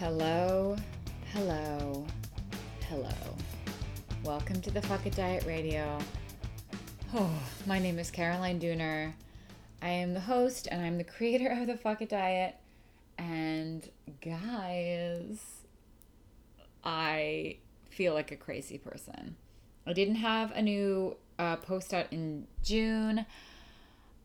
Hello, hello, hello. Welcome to the Fuck It Diet Radio. Oh, my name is Caroline Dooner. I am the host and I'm the creator of the Fuck It Diet. And guys, I feel like a crazy person. I didn't have a new uh, post out in June.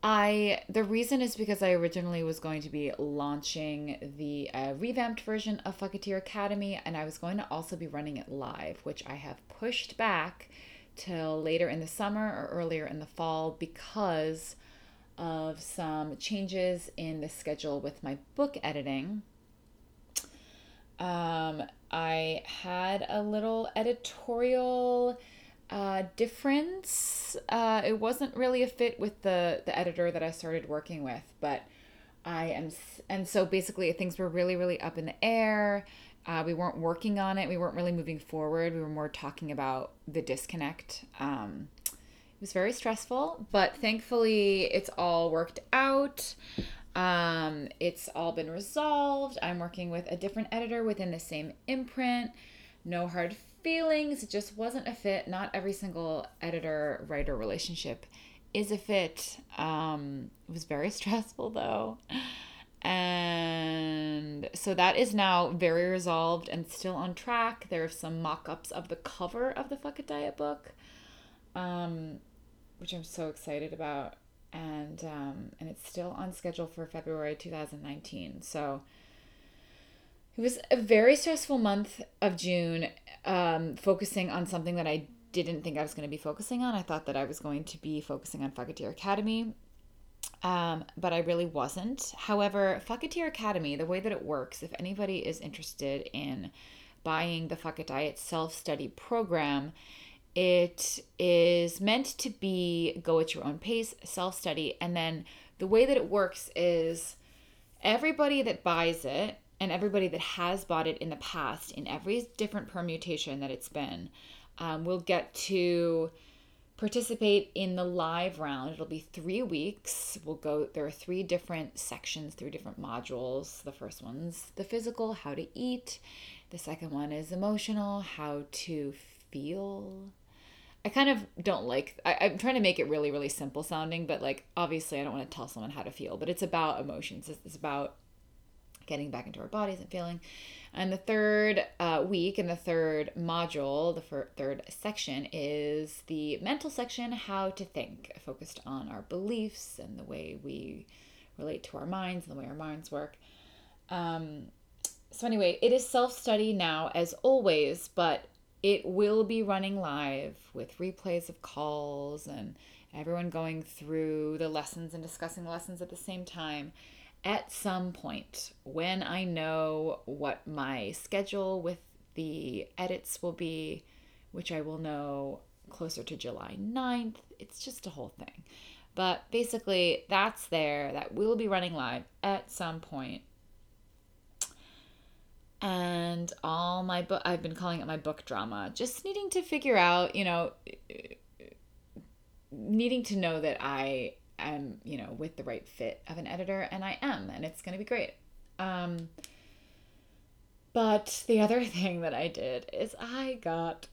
I the reason is because I originally was going to be launching the uh, revamped version of Fucketeer Academy, and I was going to also be running it live, which I have pushed back till later in the summer or earlier in the fall because of some changes in the schedule with my book editing. Um, I had a little editorial uh, difference. Uh, it wasn't really a fit with the the editor that I started working with, but I am, and so basically things were really really up in the air. Uh, we weren't working on it. We weren't really moving forward. We were more talking about the disconnect. Um, it was very stressful, but thankfully it's all worked out. Um, it's all been resolved. I'm working with a different editor within the same imprint. No hard feelings. It just wasn't a fit. Not every single editor writer relationship is a fit. Um, it was very stressful though. And so that is now very resolved and still on track. There are some mock ups of the cover of the Fuck It Diet book, um, which I'm so excited about. And, um, and it's still on schedule for February 2019. So, it was a very stressful month of June, um, focusing on something that I didn't think I was going to be focusing on. I thought that I was going to be focusing on Fucketeer Academy, um, but I really wasn't. However, Fucketeer Academy, the way that it works, if anybody is interested in buying the Fuck It Diet self study program, it is meant to be go at your own pace, self study, and then the way that it works is everybody that buys it and everybody that has bought it in the past in every different permutation that it's been um, will get to participate in the live round. It'll be three weeks. We'll go there are three different sections three different modules. The first one's the physical how to eat. The second one is emotional how to feel. I kind of don't like I, I'm trying to make it really, really simple sounding, but like obviously I don't want to tell someone how to feel, but it's about emotions. It's, it's about getting back into our bodies and feeling. And the third uh, week and the third module, the fir- third section is the mental section, how to think, focused on our beliefs and the way we relate to our minds and the way our minds work. Um, so, anyway, it is self study now, as always, but it will be running live with replays of calls and everyone going through the lessons and discussing the lessons at the same time at some point when I know what my schedule with the edits will be, which I will know closer to July 9th. It's just a whole thing. But basically, that's there. That will be running live at some point. And all my book, I've been calling it my book drama, just needing to figure out, you know, needing to know that I am, you know, with the right fit of an editor, and I am, and it's going to be great. Um, but the other thing that I did is I got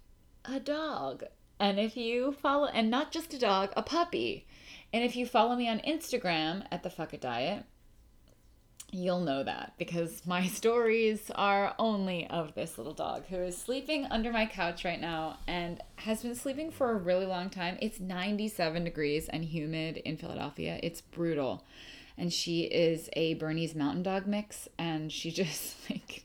a dog. And if you follow, and not just a dog, a puppy. And if you follow me on Instagram at the Fuck It Diet, you'll know that because my stories are only of this little dog who is sleeping under my couch right now and has been sleeping for a really long time. It's 97 degrees and humid in Philadelphia. It's brutal. And she is a Bernese Mountain Dog mix and she just like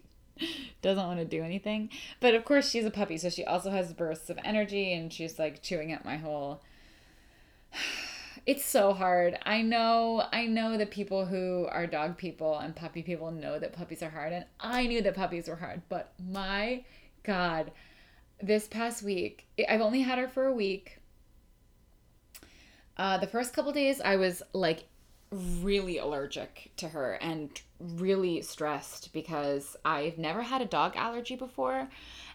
doesn't want to do anything. But of course she's a puppy, so she also has bursts of energy and she's like chewing up my whole it's so hard. I know, I know that people who are dog people and puppy people know that puppies are hard, and I knew that puppies were hard, but my God, this past week, I've only had her for a week. Uh, the first couple days, I was like really allergic to her and really stressed because I've never had a dog allergy before.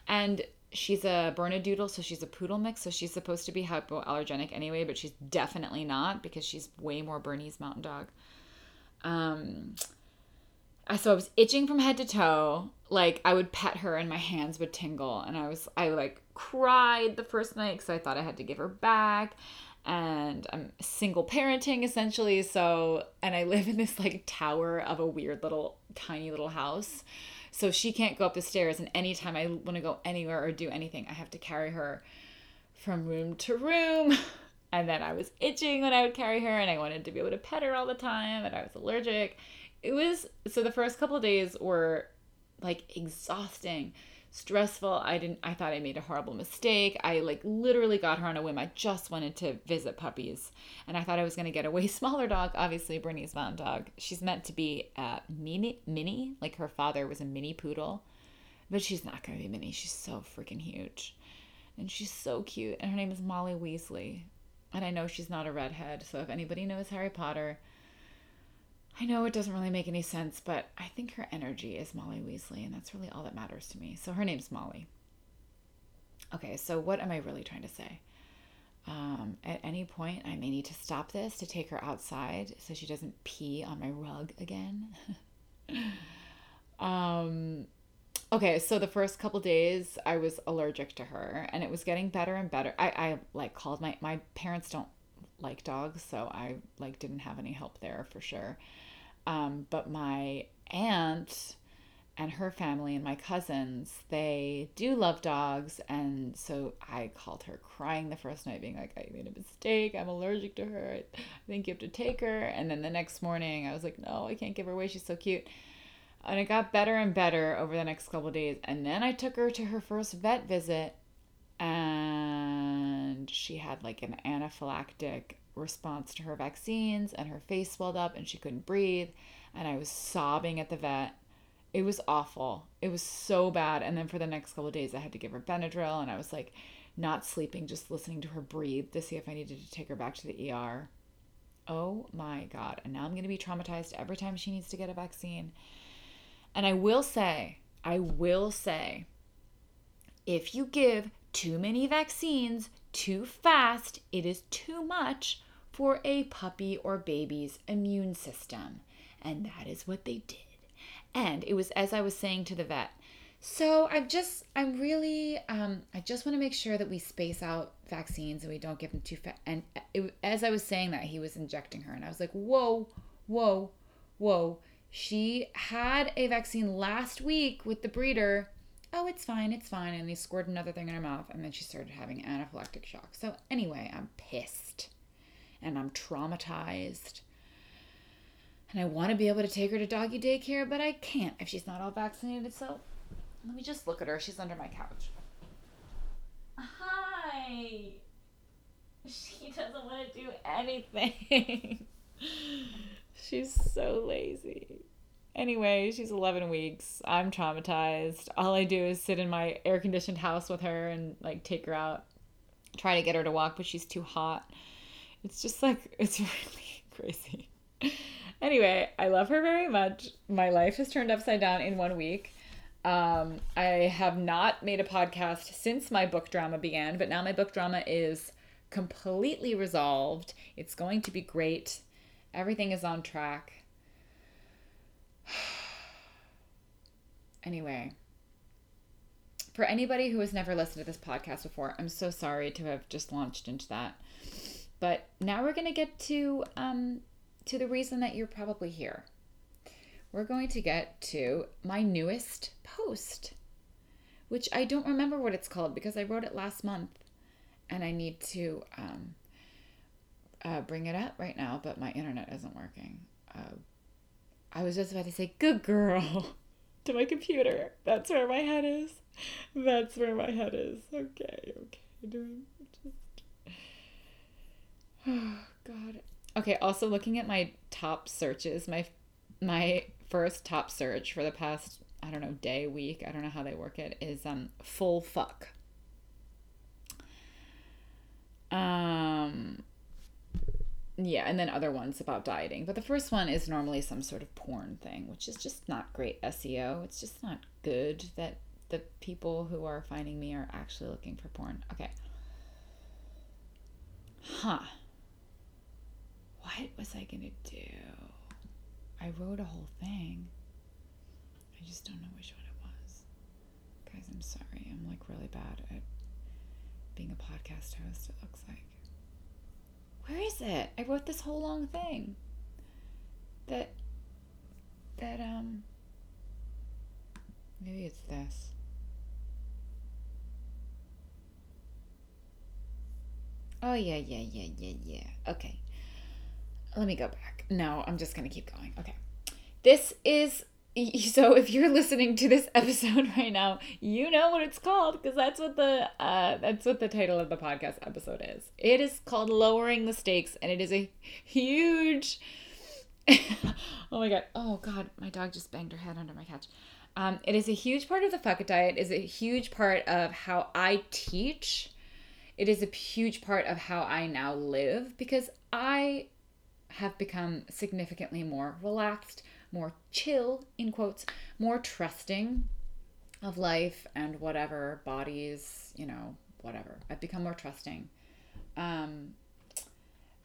And she's a Bernedoodle, so she's a poodle mix, so she's supposed to be hypoallergenic anyway, but she's definitely not because she's way more Bernese Mountain Dog. Um, so I was itching from head to toe, like I would pet her and my hands would tingle and I was I like cried the first night cuz I thought I had to give her back. And I'm single parenting essentially so and I live in this like tower of a weird little tiny little house so she can't go up the stairs and anytime I want to go anywhere or do anything I have to carry her from room to room. And then I was itching when I would carry her and I wanted to be able to pet her all the time and I was allergic. It was so the first couple days were like exhausting stressful. I didn't i thought i made a horrible mistake. I like literally got her on a whim. I just wanted to visit puppies. And i thought i was going to get a way smaller dog. Obviously Bernese mountain dog. She's meant to be a mini mini. Like her father was a mini poodle. But she's not going to be mini. She's so freaking huge. And she's so cute. And her name is molly weasley. And i know she's not a redhead. So if anybody knows harry potter I know it doesn't really make any sense, but I think her energy is Molly Weasley, and that's really all that matters to me. So her name's Molly. Okay, so what am I really trying to say? Um, at any point, I may need to stop this to take her outside so she doesn't pee on my rug again. um, okay, so the first couple days, I was allergic to her, and it was getting better and better. I, I like called my my parents don't like dogs, so I like didn't have any help there for sure. Um, but my aunt and her family and my cousins, they do love dogs. And so I called her crying the first night, being like, I made a mistake. I'm allergic to her. I think you have to take her. And then the next morning, I was like, no, I can't give her away. She's so cute. And it got better and better over the next couple days. And then I took her to her first vet visit. And she had like an anaphylactic response to her vaccines and her face swelled up and she couldn't breathe and I was sobbing at the vet. It was awful. It was so bad. And then for the next couple days I had to give her Benadryl and I was like not sleeping just listening to her breathe to see if I needed to take her back to the ER. Oh my god. And now I'm going to be traumatized every time she needs to get a vaccine. And I will say, I will say if you give too many vaccines too fast, it is too much for a puppy or baby's immune system. And that is what they did. And it was as I was saying to the vet, so I'm just, I'm really, um, I just want to make sure that we space out vaccines and we don't give them too fast. And it, as I was saying that, he was injecting her, and I was like, whoa, whoa, whoa. She had a vaccine last week with the breeder oh, it's fine, it's fine. And they squirt another thing in her mouth, and then she started having anaphylactic shock. So, anyway, I'm pissed and I'm traumatized. And I want to be able to take her to doggy daycare, but I can't if she's not all vaccinated. So, let me just look at her. She's under my couch. Hi. She doesn't want to do anything. she's so lazy. Anyway, she's 11 weeks. I'm traumatized. All I do is sit in my air conditioned house with her and like take her out, try to get her to walk, but she's too hot. It's just like, it's really crazy. anyway, I love her very much. My life has turned upside down in one week. Um, I have not made a podcast since my book drama began, but now my book drama is completely resolved. It's going to be great. Everything is on track. anyway, for anybody who has never listened to this podcast before, I'm so sorry to have just launched into that. But now we're going to get to um, to the reason that you're probably here. We're going to get to my newest post, which I don't remember what it's called because I wrote it last month, and I need to um, uh, bring it up right now, but my internet isn't working. Uh, I was just about to say, good girl, to my computer. That's where my head is. That's where my head is. Okay, okay. Doing just. Oh, God. Okay, also looking at my top searches, my my first top search for the past I don't know day week I don't know how they work it is um full fuck. Um yeah, and then other ones about dieting. But the first one is normally some sort of porn thing, which is just not great SEO. It's just not good that the people who are finding me are actually looking for porn. Okay. Huh. What was I going to do? I wrote a whole thing. I just don't know which one it was. Guys, I'm sorry. I'm like really bad at being a podcast host, it looks like. Where is it? I wrote this whole long thing. That that um maybe it's this. Oh yeah, yeah, yeah, yeah, yeah. Okay. Let me go back. No, I'm just going to keep going. Okay. This is so if you're listening to this episode right now, you know what it's called because that's what the uh, that's what the title of the podcast episode is. It is called lowering the stakes, and it is a huge. oh my god! Oh god! My dog just banged her head under my couch. Um, it is a huge part of the Fuck It diet. Is a huge part of how I teach. It is a huge part of how I now live because I have become significantly more relaxed more chill, in quotes, more trusting of life and whatever bodies, you know, whatever. I've become more trusting. Um,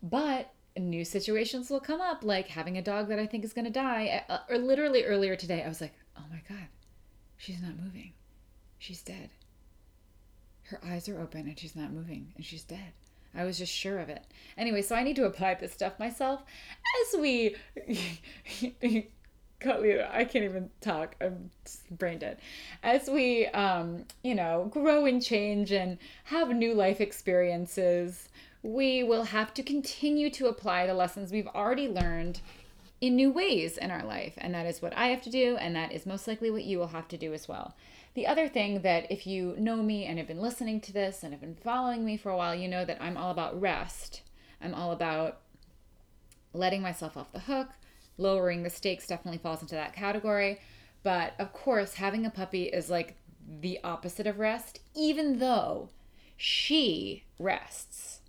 but new situations will come up, like having a dog that I think is going to die. Uh, or literally earlier today, I was like, oh my God, she's not moving. She's dead. Her eyes are open and she's not moving and she's dead. I was just sure of it. Anyway, so I need to apply this stuff myself as we I can't even talk. I'm brain dead. As we, um, you know, grow and change and have new life experiences, we will have to continue to apply the lessons we've already learned in new ways in our life. And that is what I have to do, and that is most likely what you will have to do as well. The other thing that if you know me and have been listening to this and have been following me for a while, you know that I'm all about rest. I'm all about letting myself off the hook lowering the stakes definitely falls into that category. But of course, having a puppy is like the opposite of rest, even though she rests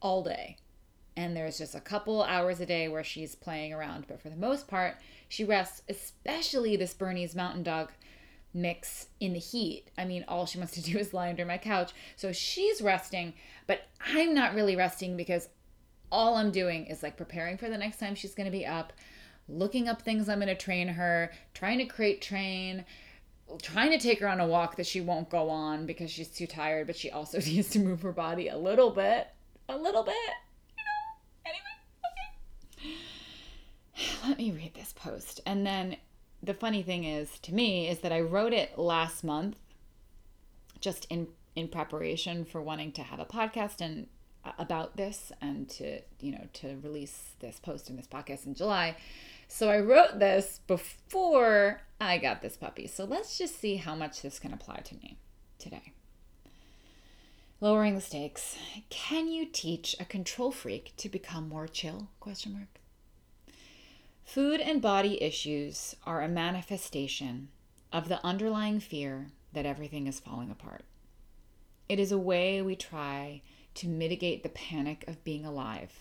all day. And there's just a couple hours a day where she's playing around. But for the most part, she rests, especially this Bernese Mountain Dog mix in the heat. I mean, all she wants to do is lie under my couch. So she's resting, but I'm not really resting because all I'm doing is like preparing for the next time she's going to be up, looking up things I'm going to train her, trying to crate train, trying to take her on a walk that she won't go on because she's too tired, but she also needs to move her body a little bit. A little bit. You know? Anyway, okay. Let me read this post. And then the funny thing is to me is that I wrote it last month just in in preparation for wanting to have a podcast and about this and to you know to release this post in this podcast in July. So I wrote this before I got this puppy. So let's just see how much this can apply to me today. Lowering the stakes. Can you teach a control freak to become more chill? Question mark. Food and body issues are a manifestation of the underlying fear that everything is falling apart. It is a way we try to mitigate the panic of being alive.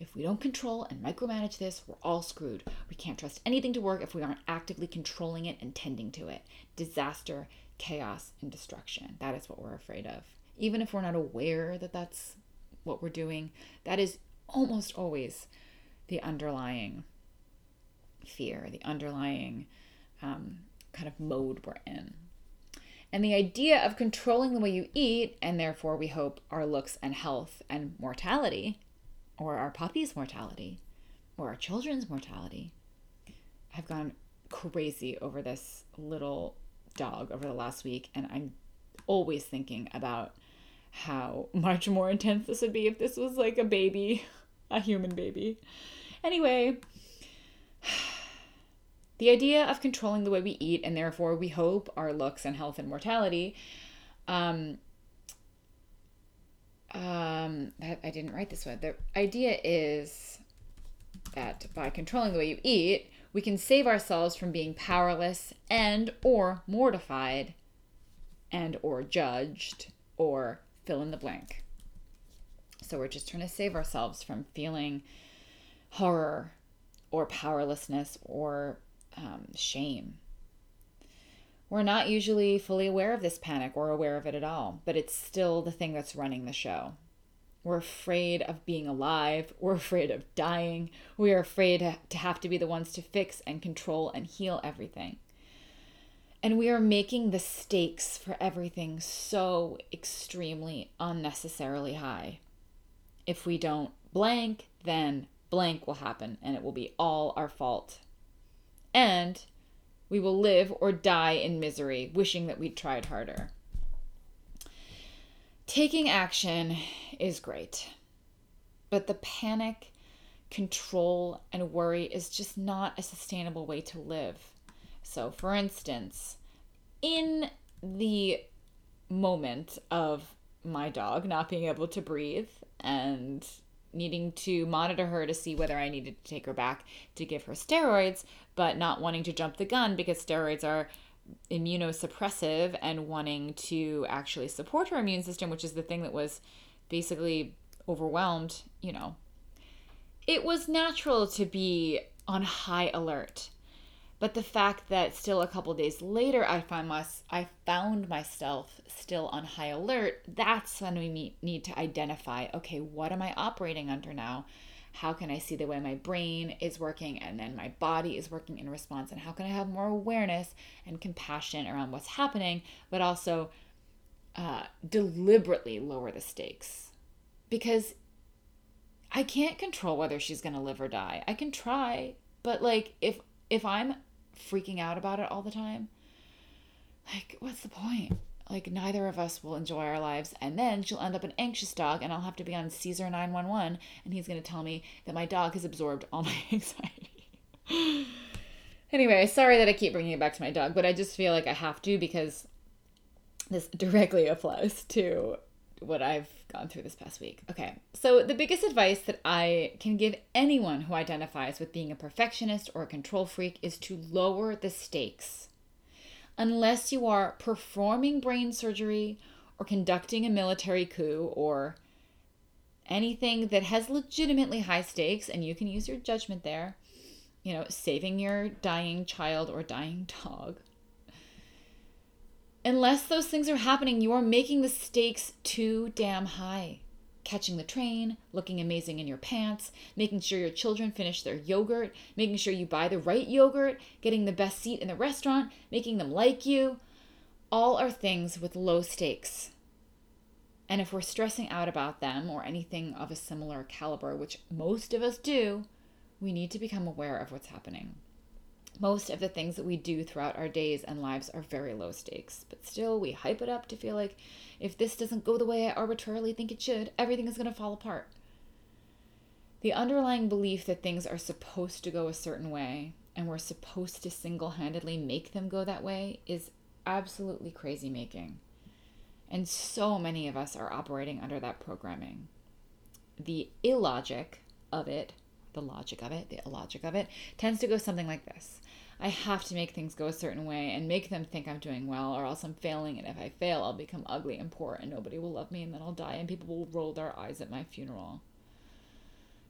If we don't control and micromanage this, we're all screwed. We can't trust anything to work if we aren't actively controlling it and tending to it. Disaster, chaos, and destruction. That is what we're afraid of. Even if we're not aware that that's what we're doing, that is almost always the underlying fear, the underlying um, kind of mode we're in. And the idea of controlling the way you eat, and therefore we hope our looks and health and mortality, or our puppy's mortality, or our children's mortality, have gone crazy over this little dog over the last week. And I'm always thinking about how much more intense this would be if this was like a baby, a human baby. Anyway, the idea of controlling the way we eat and therefore we hope our looks and health and mortality. Um, um, that I didn't write this one. The idea is that by controlling the way you eat, we can save ourselves from being powerless and or mortified and or judged or fill in the blank. So we're just trying to save ourselves from feeling horror or powerlessness or um, shame. We're not usually fully aware of this panic or aware of it at all, but it's still the thing that's running the show. We're afraid of being alive. We're afraid of dying. We are afraid to have to be the ones to fix and control and heal everything. And we are making the stakes for everything so extremely unnecessarily high. If we don't blank, then blank will happen and it will be all our fault. And we will live or die in misery, wishing that we'd tried harder. Taking action is great, but the panic, control, and worry is just not a sustainable way to live. So, for instance, in the moment of my dog not being able to breathe and needing to monitor her to see whether I needed to take her back to give her steroids, but not wanting to jump the gun because steroids are immunosuppressive and wanting to actually support her immune system, which is the thing that was basically overwhelmed, you know. It was natural to be on high alert but the fact that still a couple days later I find my, I found myself still on high alert, that's when we need to identify, okay, what am I operating under now? How can I see the way my brain is working and then my body is working in response and how can I have more awareness and compassion around what's happening, but also uh, deliberately lower the stakes. Because I can't control whether she's going to live or die. I can try, but like if if I'm freaking out about it all the time, like, what's the point? Like, neither of us will enjoy our lives. And then she'll end up an anxious dog, and I'll have to be on Cesar 911, and he's going to tell me that my dog has absorbed all my anxiety. anyway, sorry that I keep bringing it back to my dog, but I just feel like I have to because this directly applies to what I've gone through this past week. Okay, so the biggest advice that I can give anyone who identifies with being a perfectionist or a control freak is to lower the stakes. Unless you are performing brain surgery or conducting a military coup or anything that has legitimately high stakes, and you can use your judgment there, you know, saving your dying child or dying dog Unless those things are happening, you are making the stakes too damn high. Catching the train, looking amazing in your pants, making sure your children finish their yogurt, making sure you buy the right yogurt, getting the best seat in the restaurant, making them like you. All are things with low stakes. And if we're stressing out about them or anything of a similar caliber, which most of us do, we need to become aware of what's happening most of the things that we do throughout our days and lives are very low stakes, but still we hype it up to feel like if this doesn't go the way I arbitrarily think it should, everything is going to fall apart. The underlying belief that things are supposed to go a certain way and we're supposed to single handedly make them go that way is absolutely crazy making. And so many of us are operating under that programming. The illogic of it, the logic of it, the illogic of it, tends to go something like this I have to make things go a certain way and make them think I'm doing well, or else I'm failing. And if I fail, I'll become ugly and poor, and nobody will love me, and then I'll die, and people will roll their eyes at my funeral.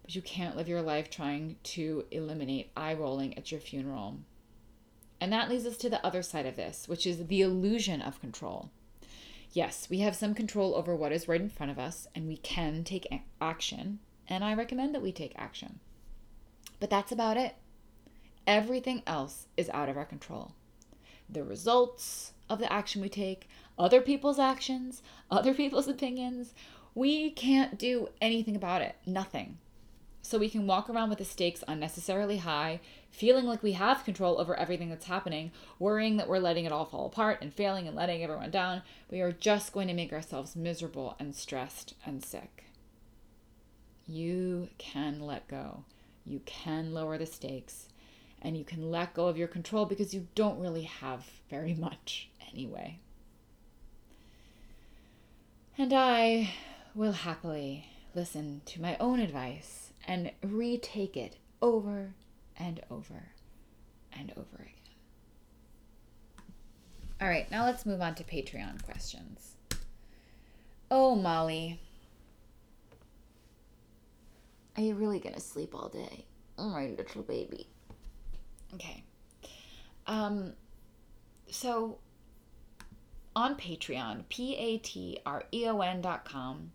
But you can't live your life trying to eliminate eye rolling at your funeral. And that leads us to the other side of this, which is the illusion of control. Yes, we have some control over what is right in front of us, and we can take action, and I recommend that we take action. But that's about it. Everything else is out of our control. The results of the action we take, other people's actions, other people's opinions, we can't do anything about it. Nothing. So we can walk around with the stakes unnecessarily high, feeling like we have control over everything that's happening, worrying that we're letting it all fall apart and failing and letting everyone down. We are just going to make ourselves miserable and stressed and sick. You can let go. You can lower the stakes and you can let go of your control because you don't really have very much anyway. And I will happily listen to my own advice and retake it over and over and over again. All right, now let's move on to Patreon questions. Oh, Molly. Are you really going to sleep all day? Oh, my little baby. Okay. Um, so on Patreon, P A T R E O N dot com.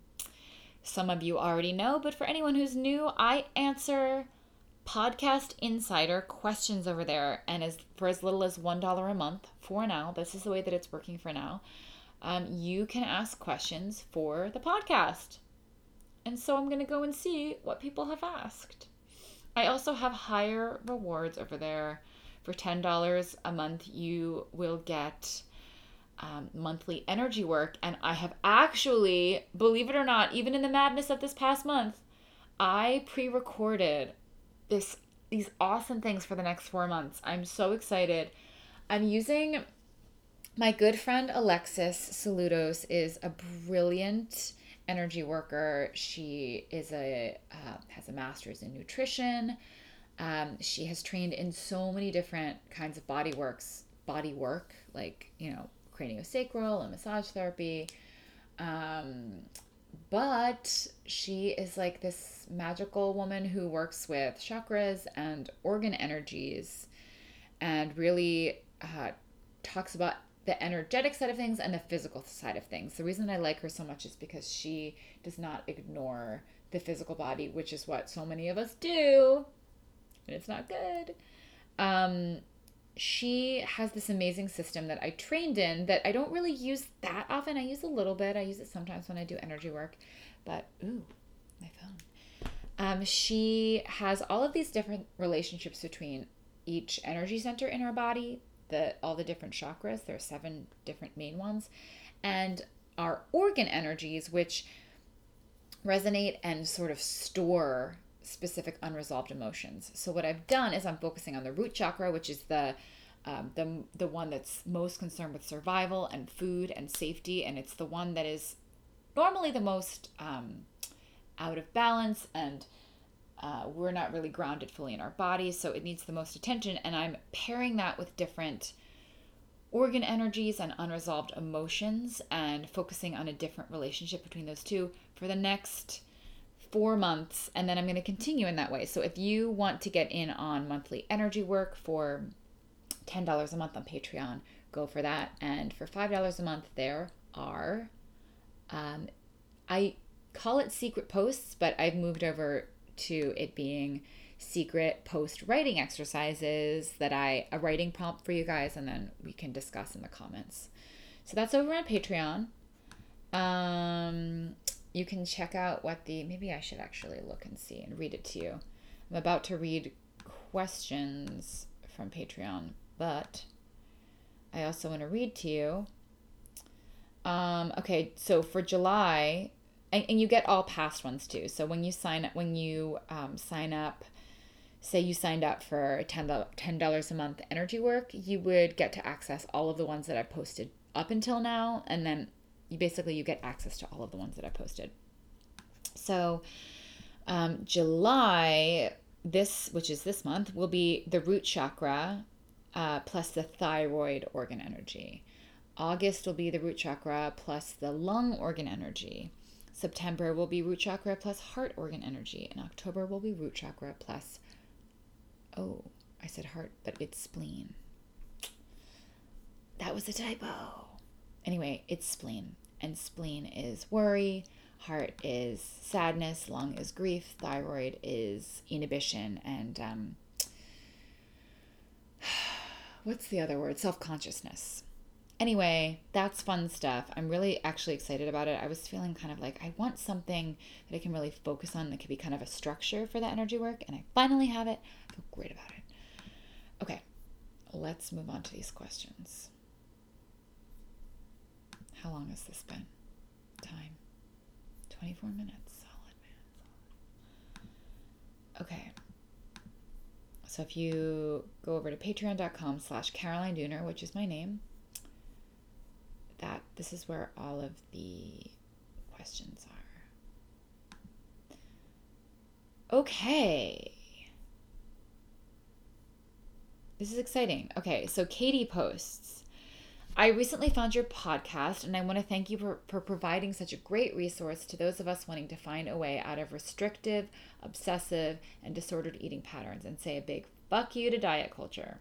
Some of you already know, but for anyone who's new, I answer podcast insider questions over there and as for as little as one dollar a month for now this is the way that it's working for now um, you can ask questions for the podcast and so i'm going to go and see what people have asked i also have higher rewards over there for $10 a month you will get um, monthly energy work and i have actually believe it or not even in the madness of this past month i pre-recorded this these awesome things for the next four months. I'm so excited. I'm using my good friend Alexis Saludos is a brilliant energy worker. She is a uh, has a master's in nutrition. Um, she has trained in so many different kinds of body works, body work like you know craniosacral and massage therapy, um, but she is like this magical woman who works with chakras and organ energies and really uh, talks about the energetic side of things and the physical side of things. The reason I like her so much is because she does not ignore the physical body, which is what so many of us do, and it's not good. Um, she has this amazing system that I trained in that I don't really use that often. I use a little bit. I use it sometimes when I do energy work, but ooh, my phone. Um, she has all of these different relationships between each energy center in our body, the all the different chakras. There are seven different main ones, and our organ energies, which resonate and sort of store specific unresolved emotions. So what I've done is I'm focusing on the root chakra, which is the um, the the one that's most concerned with survival and food and safety, and it's the one that is normally the most um, out of balance and uh, we're not really grounded fully in our bodies, so it needs the most attention. And I'm pairing that with different organ energies and unresolved emotions and focusing on a different relationship between those two for the next four months, and then I'm going to continue in that way. So if you want to get in on monthly energy work for $10 a month on Patreon, go for that. And for $5 a month, there are, um, I call it secret posts, but I've moved over to it being secret post writing exercises that I, a writing prompt for you guys, and then we can discuss in the comments. So that's over on Patreon. Um, you can check out what the maybe I should actually look and see and read it to you. I'm about to read questions from Patreon, but I also want to read to you. Um, okay, so for July, and, and you get all past ones too. So when you sign up, when you um, sign up, say you signed up for $10, dollars a month energy work, you would get to access all of the ones that I posted up until now, and then you basically you get access to all of the ones that I posted. So um, July, this which is this month, will be the root chakra uh, plus the thyroid organ energy. August will be the root chakra plus the lung organ energy. September will be root chakra plus heart organ energy. And October will be root chakra plus, oh, I said heart, but it's spleen. That was a typo. Anyway, it's spleen and spleen is worry, heart is sadness, lung is grief, thyroid is inhibition, and um, what's the other word? Self consciousness. Anyway, that's fun stuff. I'm really actually excited about it. I was feeling kind of like I want something that I can really focus on that could be kind of a structure for the energy work, and I finally have it. I feel great about it. Okay, let's move on to these questions. How long has this been? Time. 24 minutes. Solid, man. Okay. So if you go over to patreon.com slash Caroline Dooner, which is my name, that this is where all of the questions are. Okay. This is exciting. Okay, so Katie posts I recently found your podcast, and I want to thank you for, for providing such a great resource to those of us wanting to find a way out of restrictive, obsessive, and disordered eating patterns and say a big fuck you to diet culture.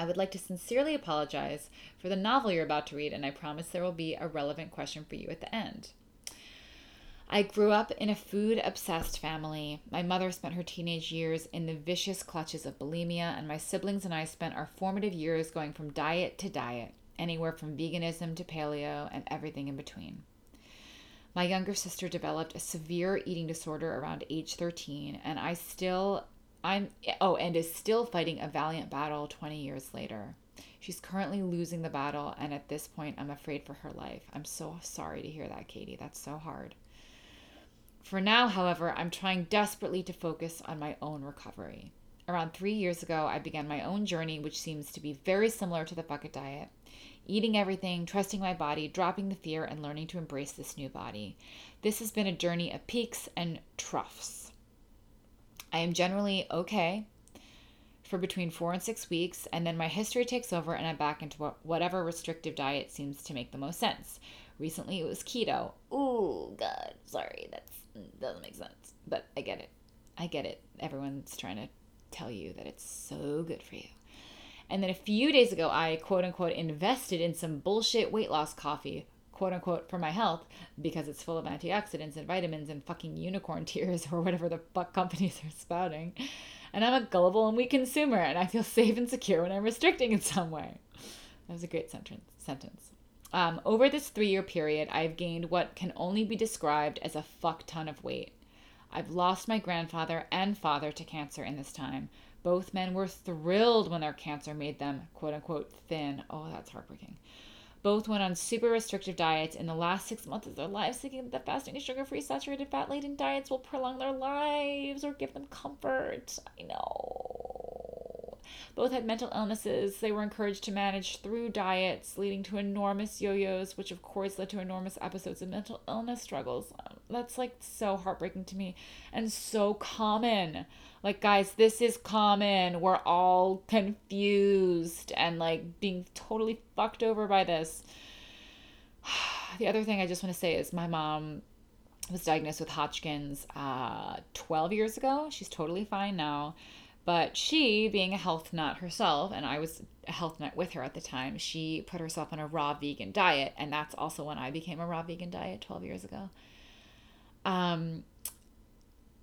I would like to sincerely apologize for the novel you're about to read, and I promise there will be a relevant question for you at the end. I grew up in a food obsessed family. My mother spent her teenage years in the vicious clutches of bulimia, and my siblings and I spent our formative years going from diet to diet, anywhere from veganism to paleo and everything in between. My younger sister developed a severe eating disorder around age 13, and I still I'm oh, and is still fighting a valiant battle 20 years later. She's currently losing the battle, and at this point, I'm afraid for her life. I'm so sorry to hear that, Katie. That's so hard. For now, however, I'm trying desperately to focus on my own recovery. Around three years ago, I began my own journey, which seems to be very similar to the fuck it diet eating everything, trusting my body, dropping the fear, and learning to embrace this new body. This has been a journey of peaks and troughs. I am generally okay for between four and six weeks, and then my history takes over and I'm back into whatever restrictive diet seems to make the most sense. Recently it was keto. Oh, God, sorry, that doesn't make sense, but I get it. I get it. Everyone's trying to tell you that it's so good for you. And then a few days ago, I quote unquote invested in some bullshit weight loss coffee, quote unquote, for my health because it's full of antioxidants and vitamins and fucking unicorn tears or whatever the fuck companies are spouting. And I'm a gullible and weak consumer, and I feel safe and secure when I'm restricting in some way. That was a great sentence. Sentence. Um, over this three year period, I've gained what can only be described as a fuck ton of weight. I've lost my grandfather and father to cancer in this time, both men were thrilled when their cancer made them, quote unquote, thin. Oh, that's heartbreaking. Both went on super restrictive diets in the last six months of their lives, thinking that fasting and sugar free, saturated fat laden diets will prolong their lives or give them comfort. I know. Both had mental illnesses. They were encouraged to manage through diets, leading to enormous yo yos, which of course led to enormous episodes of mental illness struggles. Um, that's like so heartbreaking to me and so common. Like, guys, this is common. We're all confused and like being totally fucked over by this. The other thing I just want to say is my mom was diagnosed with Hodgkin's uh, 12 years ago. She's totally fine now. But she, being a health nut herself, and I was a health nut with her at the time, she put herself on a raw vegan diet. And that's also when I became a raw vegan diet 12 years ago. Um,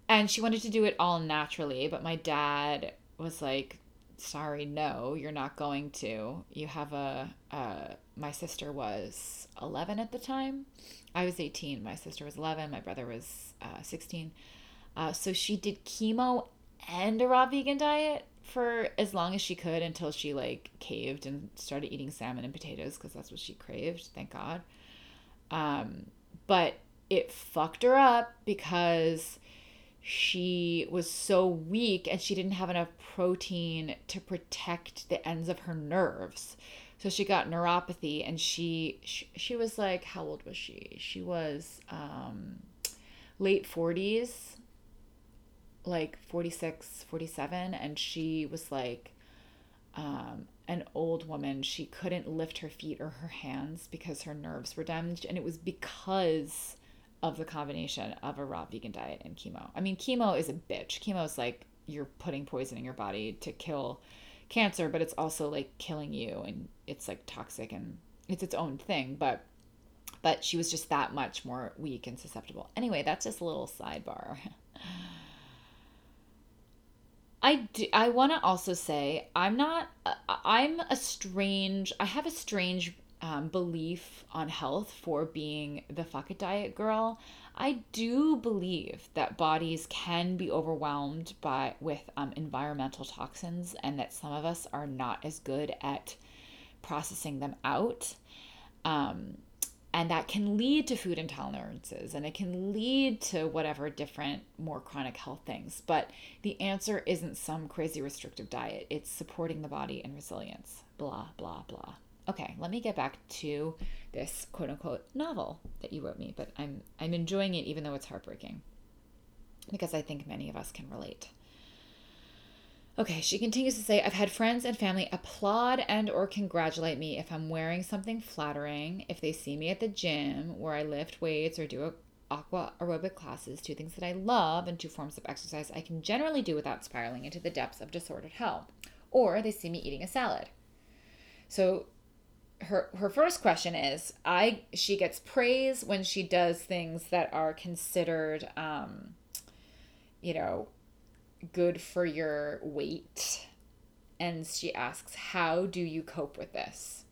and she wanted to do it all naturally, but my dad was like, "Sorry, no, you're not going to. You have a uh my sister was 11 at the time. I was 18. My sister was 11. My brother was uh, 16. Uh, so she did chemo and a raw vegan diet for as long as she could until she like caved and started eating salmon and potatoes because that's what she craved. Thank God. Um, but it fucked her up because she was so weak and she didn't have enough protein to protect the ends of her nerves. So she got neuropathy and she she, she was like how old was she? She was um late 40s like 46, 47 and she was like um an old woman. She couldn't lift her feet or her hands because her nerves were damaged and it was because of the combination of a raw vegan diet and chemo. I mean, chemo is a bitch. Chemo is like you're putting poison in your body to kill cancer, but it's also like killing you and it's like toxic and it's its own thing, but but she was just that much more weak and susceptible. Anyway, that's just a little sidebar. I do, I want to also say I'm not uh, I'm a strange I have a strange um, belief on health for being the fuck it diet girl. I do believe that bodies can be overwhelmed by with um, environmental toxins, and that some of us are not as good at processing them out. Um, and that can lead to food intolerances and it can lead to whatever different more chronic health things but the answer isn't some crazy restrictive diet it's supporting the body and resilience blah blah blah okay, let me get back to this quote unquote novel that you wrote me, but I'm I'm enjoying it even though it's heartbreaking. Because I think many of us can relate. Okay, she continues to say, I've had friends and family applaud and or congratulate me if I'm wearing something flattering, if they see me at the gym where I lift weights or do aqua aerobic classes, two things that I love and two forms of exercise I can generally do without spiraling into the depths of disordered hell. Or they see me eating a salad. So her her first question is I she gets praise when she does things that are considered um you know good for your weight. And she asks how do you cope with this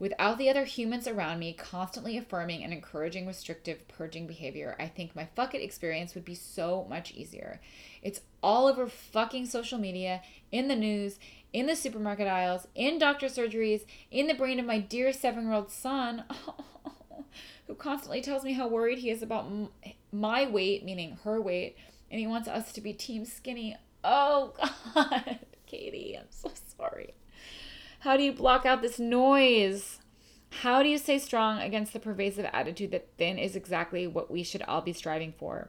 Without the other humans around me constantly affirming and encouraging restrictive purging behavior, I think my fuck it experience would be so much easier. It's all over fucking social media, in the news, in the supermarket aisles, in doctor surgeries, in the brain of my dear seven year old son, who constantly tells me how worried he is about my weight, meaning her weight, and he wants us to be team skinny. Oh, God. Katie, I'm so sorry. How do you block out this noise? How do you stay strong against the pervasive attitude that thin is exactly what we should all be striving for?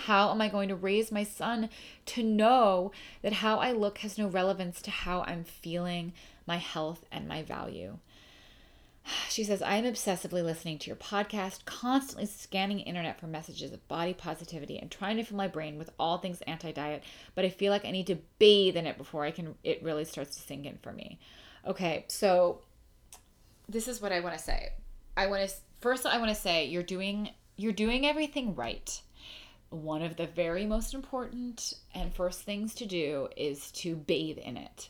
How am I going to raise my son to know that how I look has no relevance to how I'm feeling, my health, and my value? She says, I am obsessively listening to your podcast, constantly scanning internet for messages of body positivity and trying to fill my brain with all things anti diet, but I feel like I need to bathe in it before I can it really starts to sink in for me. Okay, so this is what I want to say. I want to first I want to say you're doing you're doing everything right. One of the very most important and first things to do is to bathe in it.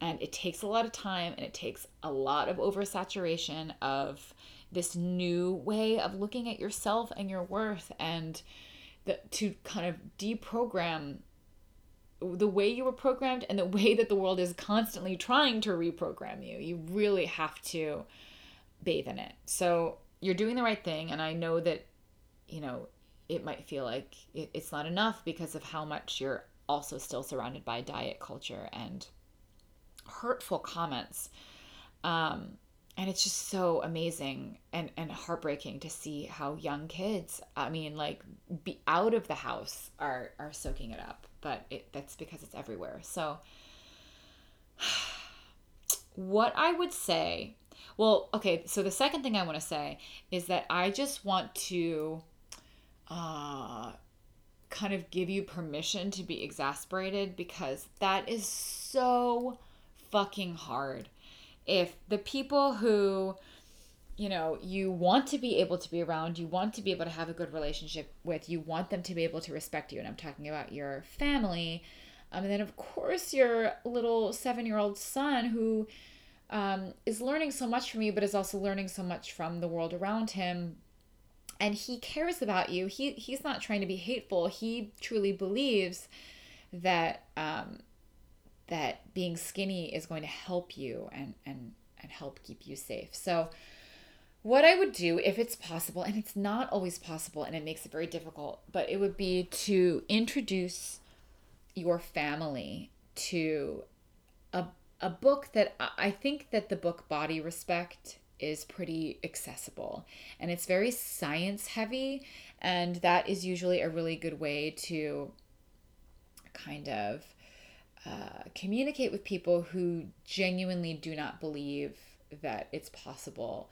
And it takes a lot of time and it takes a lot of oversaturation of this new way of looking at yourself and your worth and the, to kind of deprogram the way you were programmed and the way that the world is constantly trying to reprogram you. You really have to bathe in it. So you're doing the right thing. And I know that, you know, it might feel like it's not enough because of how much you're also still surrounded by diet culture and hurtful comments. Um, and it's just so amazing and, and heartbreaking to see how young kids, I mean, like, be out of the house are, are soaking it up. But it, that's because it's everywhere. So, what I would say, well, okay, so the second thing I want to say is that I just want to uh, kind of give you permission to be exasperated because that is so fucking hard. If the people who, you know, you want to be able to be around, you want to be able to have a good relationship with, you want them to be able to respect you, and I'm talking about your family. Um, and then, of course, your little seven year old son who um, is learning so much from you, but is also learning so much from the world around him. And he cares about you. He, he's not trying to be hateful. He truly believes that um, that being skinny is going to help you and and and help keep you safe. So what I would do if it's possible and it's not always possible and it makes it very difficult, but it would be to introduce your family to a a book that I think that the book Body Respect is pretty accessible and it's very science heavy and that is usually a really good way to kind of uh, communicate with people who genuinely do not believe that it's possible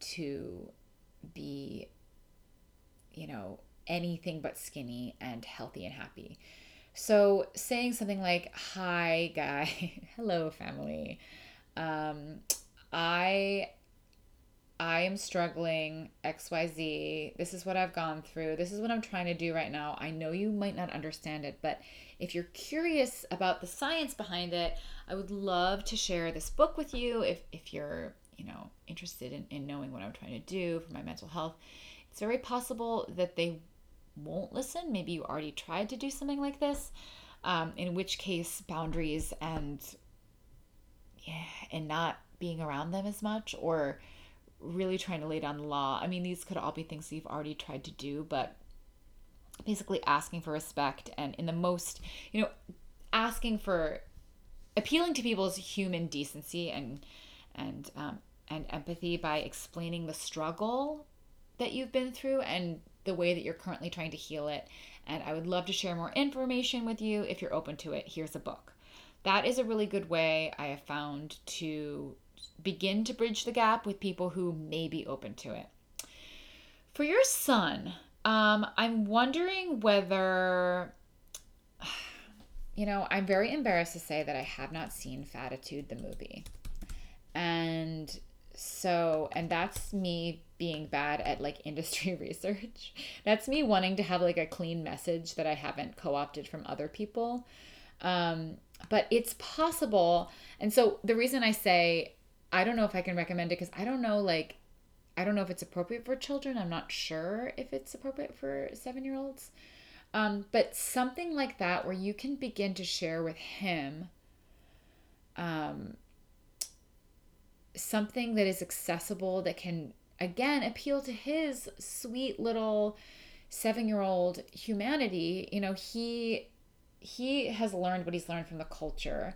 to be, you know, anything but skinny and healthy and happy. So saying something like, Hi, guy, hello, family. Um, I I am struggling XYZ. This is what I've gone through. This is what I'm trying to do right now. I know you might not understand it, but if you're curious about the science behind it, I would love to share this book with you if, if you're, you know, interested in, in knowing what I'm trying to do for my mental health. It's very possible that they won't listen. Maybe you already tried to do something like this, um, in which case boundaries and yeah, and not being around them as much or really trying to lay down the law. I mean, these could all be things you've already tried to do, but basically asking for respect and in the most, you know, asking for appealing to people's human decency and and um, and empathy by explaining the struggle that you've been through and the way that you're currently trying to heal it. And I would love to share more information with you if you're open to it. Here's a book. That is a really good way I have found to begin to bridge the gap with people who may be open to it. For your son, um, I'm wondering whether, you know, I'm very embarrassed to say that I have not seen Fattitude the movie. And so, and that's me being bad at like industry research. That's me wanting to have like a clean message that I haven't co opted from other people. Um, but it's possible. And so the reason I say I don't know if I can recommend it because I don't know like I don't know if it's appropriate for children. I'm not sure if it's appropriate for seven year olds. Um, but something like that where you can begin to share with him um, something that is accessible that can again appeal to his sweet little seven year old humanity you know he he has learned what he's learned from the culture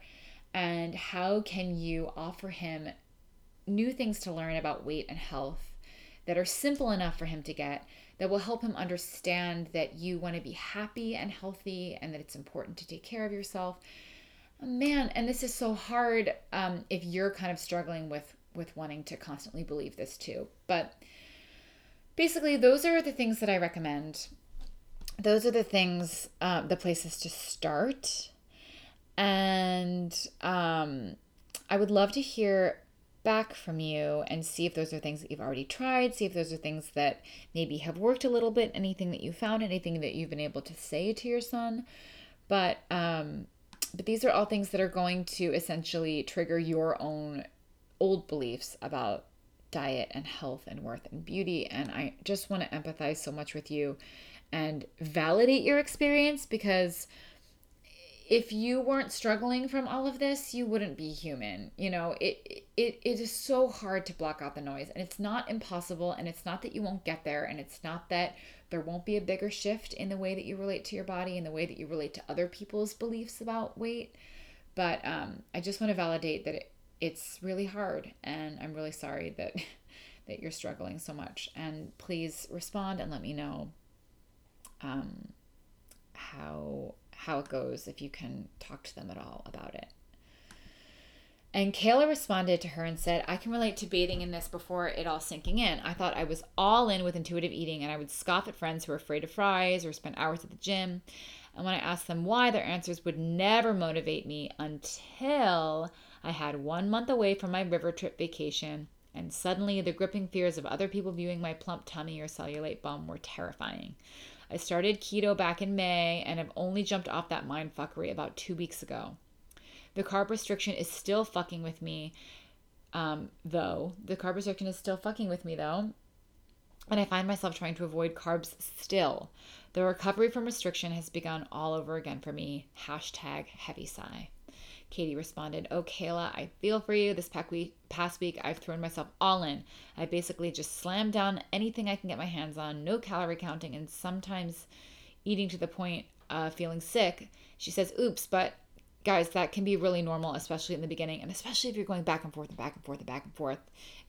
and how can you offer him new things to learn about weight and health that are simple enough for him to get that will help him understand that you want to be happy and healthy and that it's important to take care of yourself. Man and this is so hard um, if you're kind of struggling with with wanting to constantly believe this too. But basically those are the things that i recommend. Those are the things uh, the places to start. And um, i would love to hear back from you and see if those are things that you've already tried, see if those are things that maybe have worked a little bit, anything that you found, anything that you've been able to say to your son. But um but these are all things that are going to essentially trigger your own old beliefs about diet and health and worth and beauty and I just want to empathize so much with you and validate your experience because if you weren't struggling from all of this, you wouldn't be human. You know, it it it is so hard to block out the noise, and it's not impossible, and it's not that you won't get there, and it's not that there won't be a bigger shift in the way that you relate to your body and the way that you relate to other people's beliefs about weight. But um, I just want to validate that it, it's really hard, and I'm really sorry that that you're struggling so much. And please respond and let me know um, how how it goes if you can talk to them at all about it. And Kayla responded to her and said, I can relate to bathing in this before it all sinking in. I thought I was all in with intuitive eating and I would scoff at friends who were afraid of fries or spend hours at the gym. And when I asked them why, their answers would never motivate me until I had one month away from my river trip vacation. And suddenly, the gripping fears of other people viewing my plump tummy or cellulite bum were terrifying. I started keto back in May and have only jumped off that mindfuckery about two weeks ago. The carb restriction is still fucking with me, um, though. The carb restriction is still fucking with me, though. And I find myself trying to avoid carbs still. The recovery from restriction has begun all over again for me. Hashtag heavy sigh. Katie responded, Oh, Kayla, I feel for you. This past week, I've thrown myself all in. I basically just slammed down anything I can get my hands on, no calorie counting, and sometimes eating to the point of feeling sick. She says, Oops, but guys, that can be really normal, especially in the beginning, and especially if you're going back and forth and back and forth and back and forth,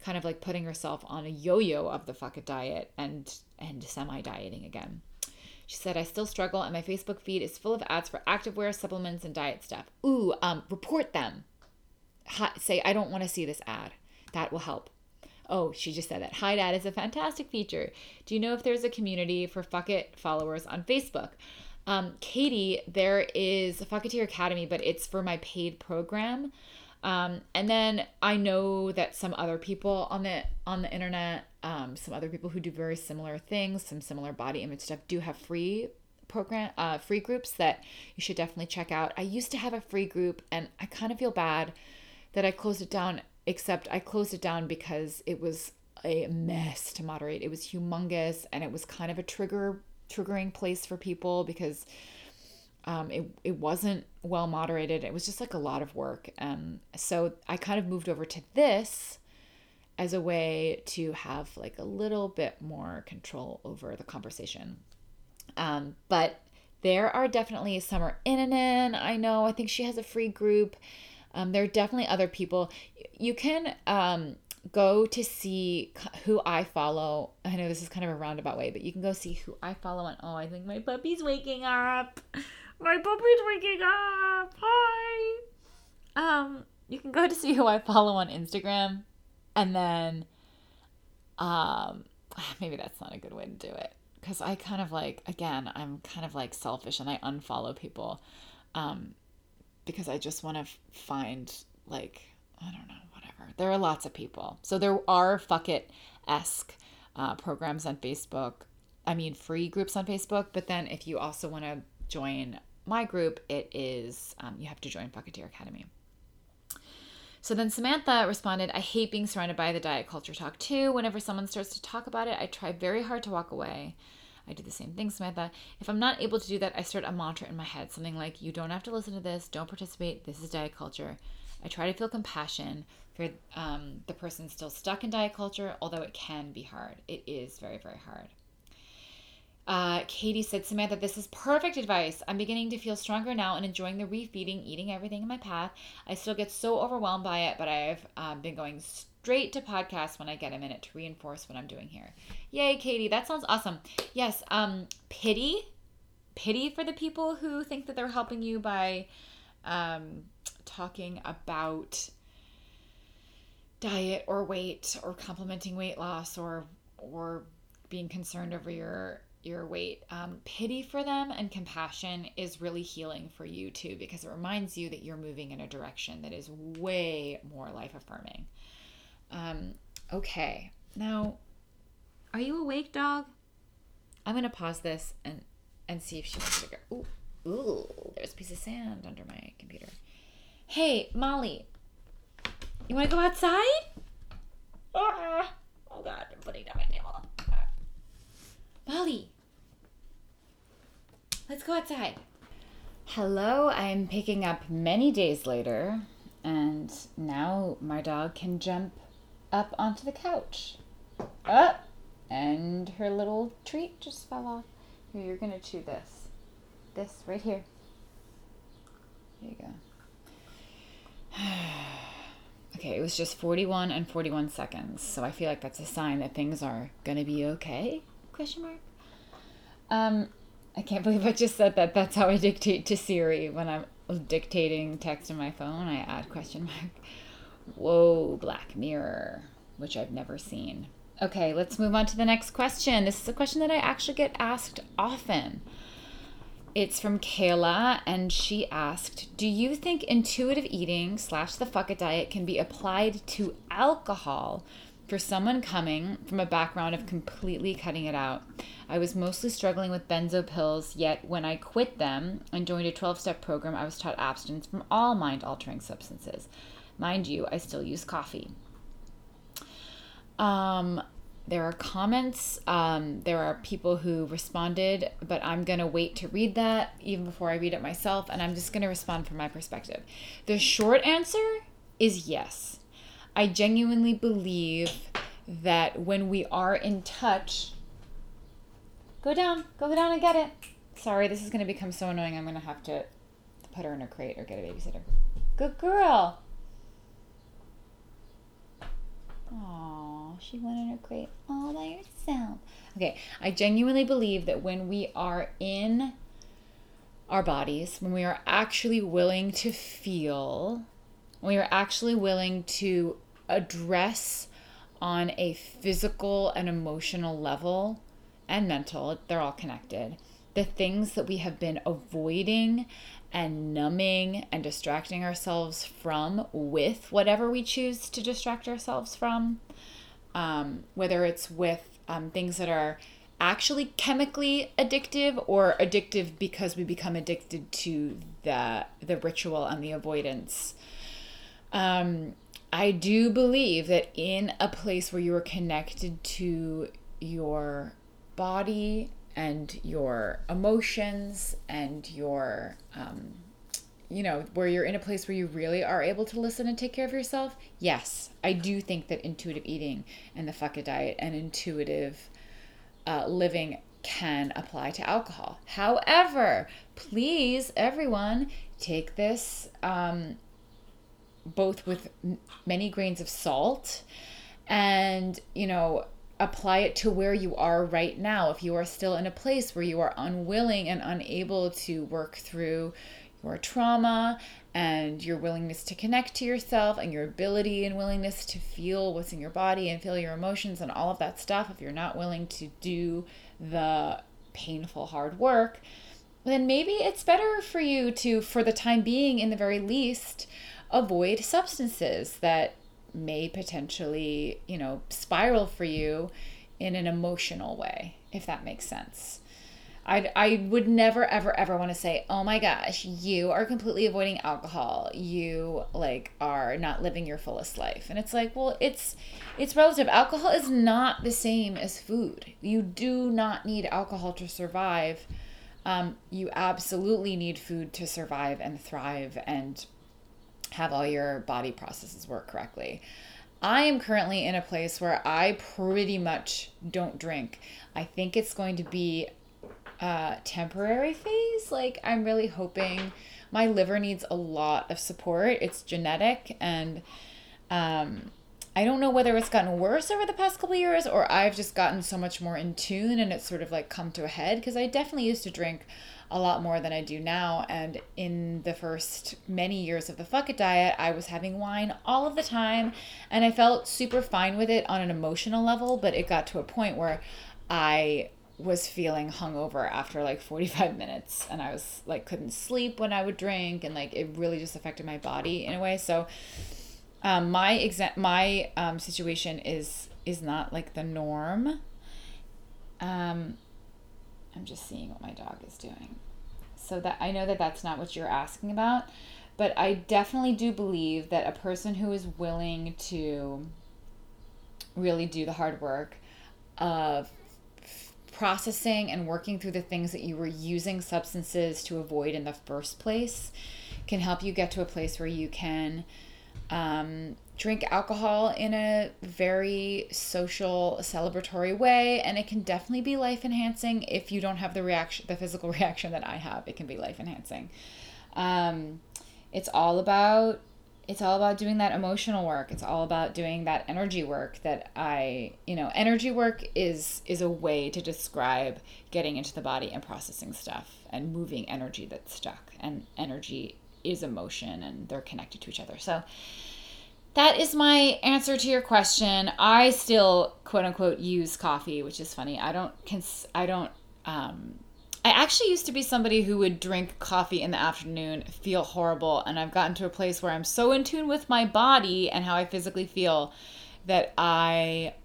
kind of like putting yourself on a yo-yo of the fuck diet and and semi-dieting again. She said, I still struggle, and my Facebook feed is full of ads for activewear, supplements, and diet stuff. Ooh, um, report them. Hi, say, I don't want to see this ad. That will help. Oh, she just said that. Hide ad is a fantastic feature. Do you know if there's a community for Fuck It followers on Facebook? Um, Katie, there is Fucketeer Academy, but it's for my paid program. Um, and then I know that some other people on the on the internet, um, some other people who do very similar things, some similar body image stuff, do have free program uh, free groups that you should definitely check out. I used to have a free group, and I kind of feel bad that I closed it down. Except I closed it down because it was a mess to moderate. It was humongous, and it was kind of a trigger triggering place for people because um, it, it wasn't well moderated. It was just like a lot of work. Um, so I kind of moved over to this as a way to have like a little bit more control over the conversation. Um, but there are definitely Summer Innanen. I know. I think she has a free group. Um, there are definitely other people. You can um, go to see who I follow. I know this is kind of a roundabout way, but you can go see who I follow on. Oh, I think my puppy's waking up. My puppy's waking up. Hi. Um, you can go to see who I follow on Instagram, and then, um, maybe that's not a good way to do it because I kind of like again I'm kind of like selfish and I unfollow people, um, because I just want to find like I don't know whatever. There are lots of people. So there are fuck it esque uh, programs on Facebook. I mean, free groups on Facebook. But then if you also want to join my group, it is, um, you have to join Fucketeer Academy. So then Samantha responded, I hate being surrounded by the diet culture talk too. Whenever someone starts to talk about it, I try very hard to walk away. I do the same thing, Samantha. If I'm not able to do that, I start a mantra in my head, something like, You don't have to listen to this, don't participate, this is diet culture. I try to feel compassion for um, the person still stuck in diet culture, although it can be hard. It is very, very hard. Uh, Katie said, Samantha, this is perfect advice. I'm beginning to feel stronger now and enjoying the refeeding, eating everything in my path. I still get so overwhelmed by it, but I've uh, been going straight to podcasts when I get a minute to reinforce what I'm doing here. Yay, Katie. That sounds awesome. Yes, um, pity. Pity for the people who think that they're helping you by um, talking about diet or weight or complementing weight loss or or being concerned over your your weight um, pity for them and compassion is really healing for you too because it reminds you that you're moving in a direction that is way more life affirming um, okay. Now are you awake dog? I'm gonna pause this and and see if she wants to go. Ooh ooh there's a piece of sand under my computer. Hey, Molly, you want to go outside? Ah, oh God, I'm putting down my nail. Molly, let's go outside. Hello, I am picking up many days later, and now my dog can jump up onto the couch. Up, and her little treat just fell off. Here, you're gonna chew this. This right here. There you go. okay, it was just 41 and 41 seconds. So I feel like that's a sign that things are to be okay? Question mark. Um I can't believe I just said that. That's how I dictate to Siri when I'm dictating text on my phone. I add question mark. Whoa, Black Mirror, which I've never seen. Okay, let's move on to the next question. This is a question that I actually get asked often. It's from Kayla, and she asked, "Do you think intuitive eating slash the fuck it diet can be applied to alcohol for someone coming from a background of completely cutting it out? I was mostly struggling with benzo pills, yet when I quit them and joined a 12-step program, I was taught abstinence from all mind-altering substances. Mind you, I still use coffee." Um, there are comments. Um, there are people who responded, but I'm going to wait to read that even before I read it myself, and I'm just going to respond from my perspective. The short answer is yes. I genuinely believe that when we are in touch, go down, go down and get it. Sorry, this is going to become so annoying. I'm going to have to put her in a crate or get a babysitter. Good girl. Aww, she went in her crate all by herself. Okay, I genuinely believe that when we are in our bodies, when we are actually willing to feel, when we are actually willing to address on a physical and emotional level and mental, they're all connected, the things that we have been avoiding and numbing and distracting ourselves from with whatever we choose to distract ourselves from, um, whether it's with um, things that are actually chemically addictive or addictive because we become addicted to the the ritual and the avoidance. Um, I do believe that in a place where you are connected to your body and your emotions and your um, you know where you're in a place where you really are able to listen and take care of yourself yes i do think that intuitive eating and the fuck it diet and intuitive uh, living can apply to alcohol. However please everyone take this um, both with many grains of salt and you know apply it to where you are right now. If you are still in a place where you are unwilling and unable to work through your trauma and your willingness to connect to yourself and your ability and willingness to feel what's in your body and feel your emotions and all of that stuff, if you're not willing to do the painful hard work, then maybe it's better for you to, for the time being, in the very least, avoid substances that may potentially, you know, spiral for you in an emotional way, if that makes sense. I, I would never ever ever want to say oh my gosh you are completely avoiding alcohol. You like are not living your fullest life. And it's like well it's it's relative. Alcohol is not the same as food. You do not need alcohol to survive. Um, you absolutely need food to survive and thrive and have all your body processes work correctly I am currently in a place where I pretty much don't drink. I think it's going to be a temporary phase. Like, I'm really hoping my liver needs a lot of support. It's genetic, and um, I don't know whether it's gotten worse over the past couple years or I've just gotten so much more in tune and it's sort of like come to a head because I definitely used to drink a lot more than I do now. And in the first many years of the Fuck It diet, I was having wine all of the time and I felt super fine with it on an emotional level, but it got to a point where I was feeling hungover after like 45 minutes and I was like couldn't sleep when I would drink and like it really just affected my body in a way so um, my exa- my um, situation is is not like the norm um, I'm just seeing what my dog is doing. So that I know that that's not what you're asking about but I definitely do believe that a person who is willing to really do the hard work of processing and working through the things that you were using substances to avoid in the first place can help you get to a place where you can um, drink alcohol in a very social celebratory way and it can definitely be life enhancing if you don't have the reaction the physical reaction that i have it can be life enhancing um, it's all about it's all about doing that emotional work. It's all about doing that energy work that i you know energy work is is a way to describe getting into the body and processing stuff and moving energy that's stuck. And energy is emotion and they're connected to each other. So that is my answer to your question i still quote unquote use coffee which is funny i don't cons- i don't um I actually used to be somebody who would drink coffee in the afternoon, feel horrible, and I've gotten to a place where I'm so in tune with my body and how I physically feel that I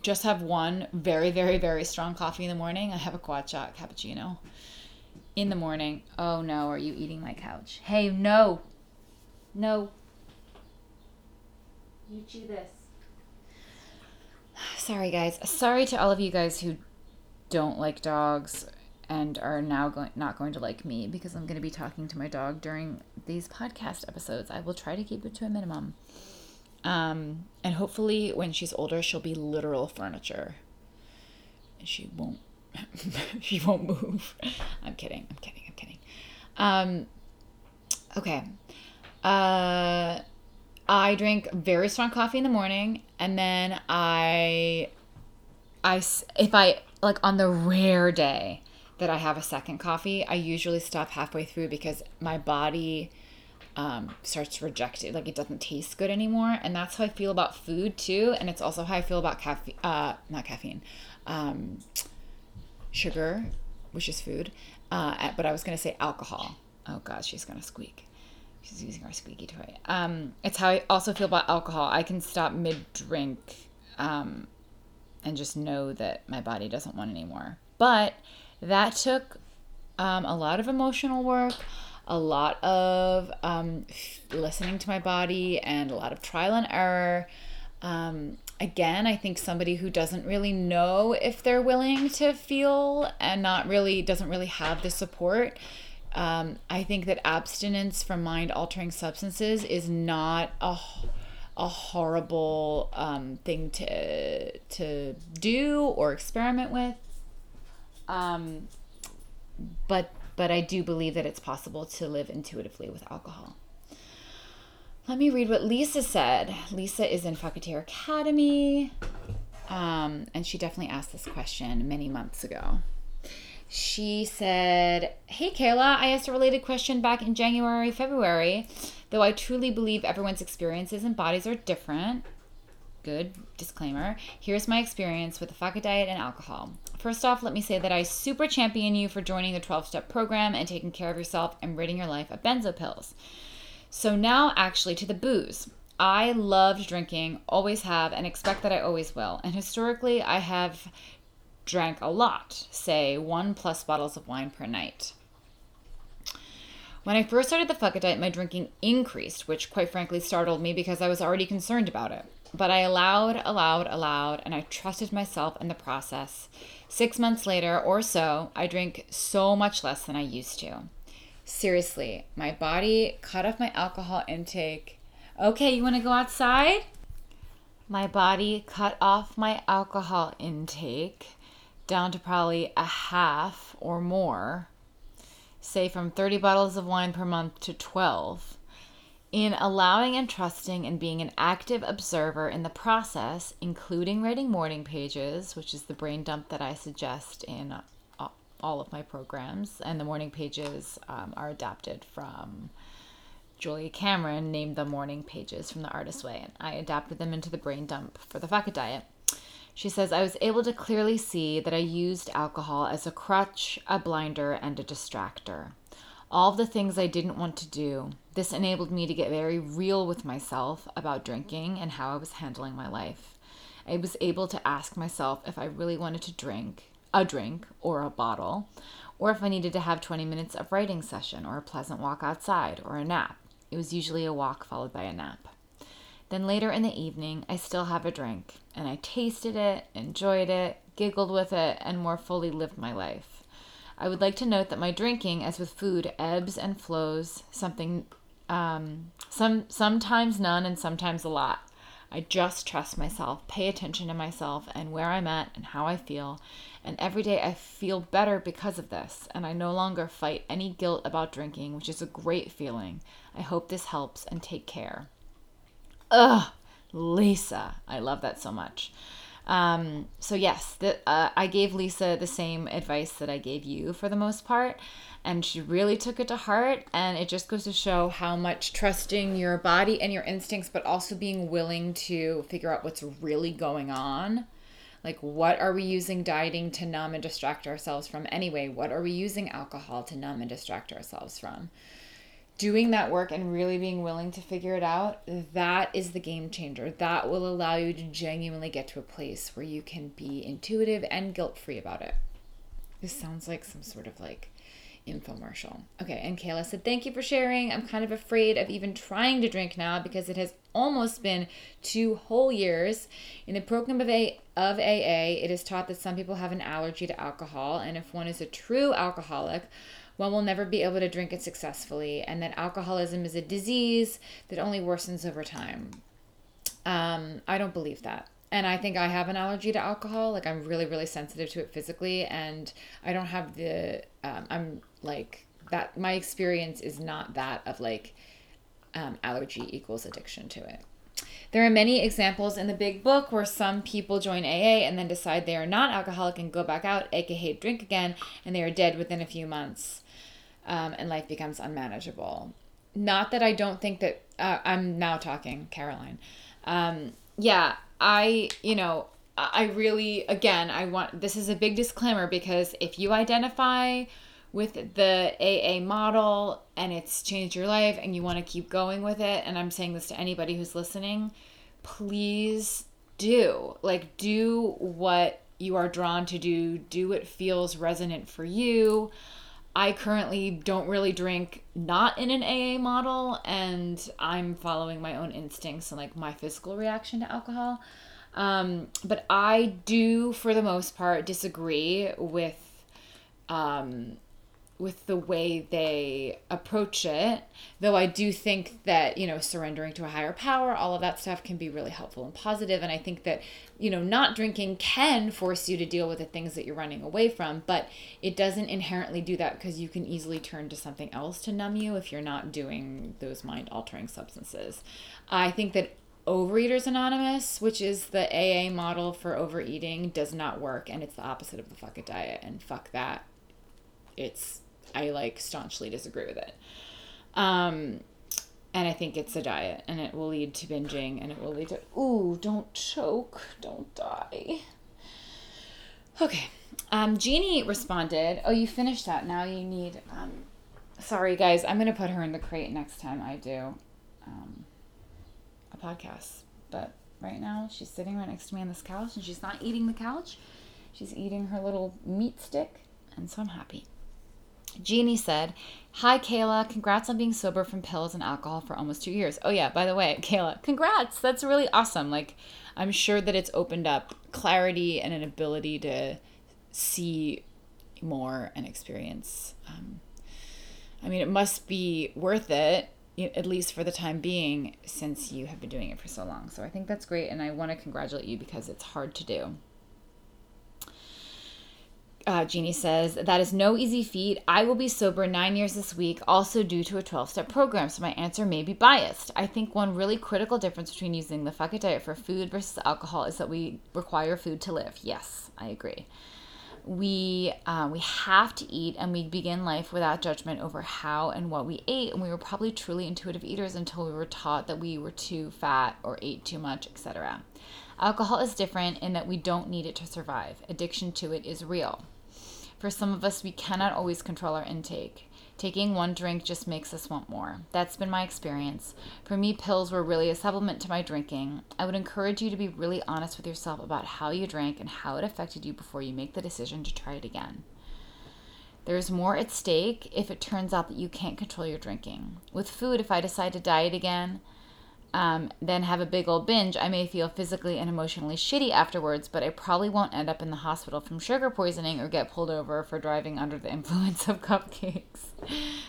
just have one very, very, very strong coffee in the morning. I have a quad shot cappuccino in the morning. Oh no, are you eating my couch? Hey, no. No. You chew this. Sorry, guys. Sorry to all of you guys who don't like dogs and are now going not going to like me because I'm going to be talking to my dog during these podcast episodes. I will try to keep it to a minimum. Um, and hopefully when she's older she'll be literal furniture. She won't she won't move. I'm kidding. I'm kidding. I'm kidding. Um, okay. Uh, I drink very strong coffee in the morning and then I I if I like on the rare day that I have a second coffee, I usually stop halfway through because my body um, starts to reject it. Like it doesn't taste good anymore. And that's how I feel about food too. And it's also how I feel about caffeine, uh, not caffeine, um, sugar, which is food. Uh, but I was going to say alcohol. Oh God, she's going to squeak. She's using our squeaky toy. Um, it's how I also feel about alcohol. I can stop mid drink um, and just know that my body doesn't want anymore. But that took um, a lot of emotional work, a lot of um, listening to my body, and a lot of trial and error. Um, again, I think somebody who doesn't really know if they're willing to feel and not really doesn't really have the support. Um, I think that abstinence from mind altering substances is not a a horrible um, thing to to do or experiment with. Um, but but I do believe that it's possible to live intuitively with alcohol. Let me read what Lisa said. Lisa is in Fucketeer Academy, um, and she definitely asked this question many months ago. She said, Hey Kayla, I asked a related question back in January, February. Though I truly believe everyone's experiences and bodies are different, good disclaimer. Here's my experience with the It diet and alcohol. First off, let me say that I super champion you for joining the 12 step program and taking care of yourself and ridding your life of benzo pills. So, now actually to the booze. I loved drinking, always have, and expect that I always will. And historically, I have drank a lot, say one plus bottles of wine per night. When I first started the Fuck It Diet, my drinking increased, which quite frankly startled me because I was already concerned about it. But I allowed, allowed, allowed, and I trusted myself in the process. Six months later or so, I drink so much less than I used to. Seriously, my body cut off my alcohol intake. Okay, you want to go outside? My body cut off my alcohol intake down to probably a half or more, say from 30 bottles of wine per month to 12. In allowing and trusting and being an active observer in the process, including writing morning pages, which is the brain dump that I suggest in all of my programs, and the morning pages um, are adapted from Julia Cameron, named the morning pages from the Artist Way, and I adapted them into the brain dump for the Fuck It Diet. She says, I was able to clearly see that I used alcohol as a crutch, a blinder, and a distractor. All the things I didn't want to do. This enabled me to get very real with myself about drinking and how I was handling my life. I was able to ask myself if I really wanted to drink, a drink or a bottle, or if I needed to have 20 minutes of writing session or a pleasant walk outside or a nap. It was usually a walk followed by a nap. Then later in the evening, I still have a drink, and I tasted it, enjoyed it, giggled with it, and more fully lived my life. I would like to note that my drinking, as with food, ebbs and flows, something um, some sometimes none and sometimes a lot. I just trust myself, pay attention to myself and where I'm at and how I feel. And every day I feel better because of this. And I no longer fight any guilt about drinking, which is a great feeling. I hope this helps and take care. Ugh, Lisa. I love that so much. Um, so, yes, the, uh, I gave Lisa the same advice that I gave you for the most part and she really took it to heart and it just goes to show how much trusting your body and your instincts but also being willing to figure out what's really going on like what are we using dieting to numb and distract ourselves from anyway what are we using alcohol to numb and distract ourselves from doing that work and really being willing to figure it out that is the game changer that will allow you to genuinely get to a place where you can be intuitive and guilt free about it this sounds like some sort of like infomercial. Okay, and Kayla said, Thank you for sharing. I'm kind of afraid of even trying to drink now because it has almost been two whole years. In the program of, a, of AA, it is taught that some people have an allergy to alcohol, and if one is a true alcoholic, one will never be able to drink it successfully, and that alcoholism is a disease that only worsens over time. Um, I don't believe that and I think I have an allergy to alcohol. Like I'm really, really sensitive to it physically, and I don't have the. Um, I'm like that. My experience is not that of like um, allergy equals addiction to it. There are many examples in the big book where some people join AA and then decide they are not alcoholic and go back out, aka drink again, and they are dead within a few months, um, and life becomes unmanageable. Not that I don't think that uh, I'm now talking, Caroline. Um, yeah, I, you know, I really, again, I want this is a big disclaimer because if you identify with the AA model and it's changed your life and you want to keep going with it, and I'm saying this to anybody who's listening, please do. Like, do what you are drawn to do, do what feels resonant for you. I currently don't really drink not in an AA model, and I'm following my own instincts and like my physical reaction to alcohol. Um, but I do, for the most part, disagree with um, with the way they approach it. Though I do think that, you know, surrendering to a higher power, all of that stuff can be really helpful and positive. And I think that, you know, not drinking can force you to deal with the things that you're running away from, but it doesn't inherently do that because you can easily turn to something else to numb you if you're not doing those mind altering substances. I think that Overeaters Anonymous, which is the AA model for overeating, does not work and it's the opposite of the fuck it diet and fuck that. It's I like staunchly disagree with it. Um, and I think it's a diet, and it will lead to binging, and it will lead to ooh, don't choke, don't die. Okay, um, Jeannie responded, "Oh, you finished that. Now you need." Um, sorry, guys, I'm gonna put her in the crate next time I do um, a podcast. But right now, she's sitting right next to me on this couch and she's not eating the couch. She's eating her little meat stick. And so I'm happy. Jeannie said, Hi, Kayla. Congrats on being sober from pills and alcohol for almost two years. Oh, yeah, by the way, Kayla, congrats. That's really awesome. Like, I'm sure that it's opened up clarity and an ability to see more and experience. Um, I mean, it must be worth it, at least for the time being, since you have been doing it for so long. So I think that's great, and I want to congratulate you because it's hard to do. Uh, Jeannie says, That is no easy feat. I will be sober nine years this week, also due to a 12 step program, so my answer may be biased. I think one really critical difference between using the fuck it diet for food versus alcohol is that we require food to live. Yes, I agree we uh, we have to eat and we begin life without judgment over how and what we ate and we were probably truly intuitive eaters until we were taught that we were too fat or ate too much etc alcohol is different in that we don't need it to survive addiction to it is real for some of us we cannot always control our intake Taking one drink just makes us want more. That's been my experience. For me, pills were really a supplement to my drinking. I would encourage you to be really honest with yourself about how you drank and how it affected you before you make the decision to try it again. There's more at stake if it turns out that you can't control your drinking. With food, if I decide to diet again, um, then have a big old binge, I may feel physically and emotionally shitty afterwards, but I probably won't end up in the hospital from sugar poisoning or get pulled over for driving under the influence of cupcakes.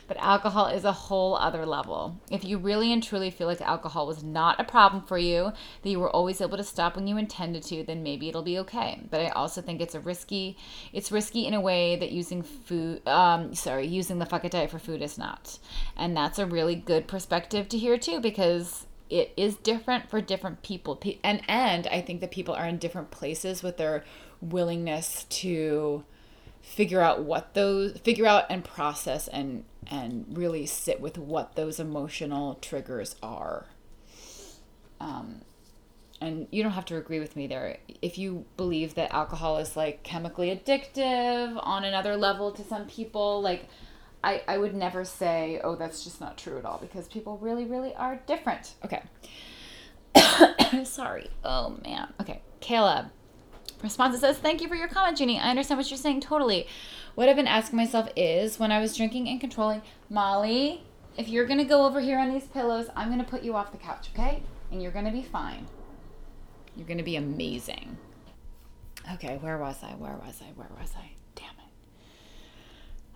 But alcohol is a whole other level. If you really and truly feel like alcohol was not a problem for you, that you were always able to stop when you intended to, then maybe it'll be okay. But I also think it's a risky, it's risky in a way that using food, um, sorry, using the fuck it diet for food is not. And that's a really good perspective to hear too, because it is different for different people. And and i think that people are in different places with their willingness to figure out what those figure out and process and and really sit with what those emotional triggers are. Um and you don't have to agree with me there. If you believe that alcohol is like chemically addictive on another level to some people like I, I would never say, oh, that's just not true at all because people really, really are different. Okay. Sorry. Oh, man. Okay. Kayla. Response says, Thank you for your comment, Jeannie. I understand what you're saying totally. What I've been asking myself is when I was drinking and controlling, Molly, if you're going to go over here on these pillows, I'm going to put you off the couch, okay? And you're going to be fine. You're going to be amazing. Okay, where was I? Where was I? Where was I?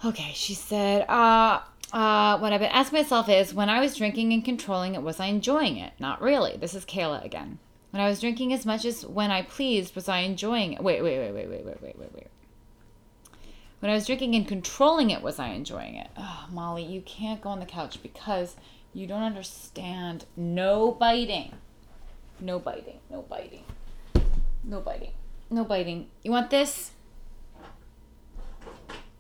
Okay, she said, uh, uh, what I've been asking myself is when I was drinking and controlling it, was I enjoying it? Not really. This is Kayla again. When I was drinking as much as when I pleased, was I enjoying it? Wait, wait, wait, wait, wait, wait, wait, wait, wait. When I was drinking and controlling it, was I enjoying it? Oh, Molly, you can't go on the couch because you don't understand. No biting. No biting. No biting. No biting. No biting. You want this?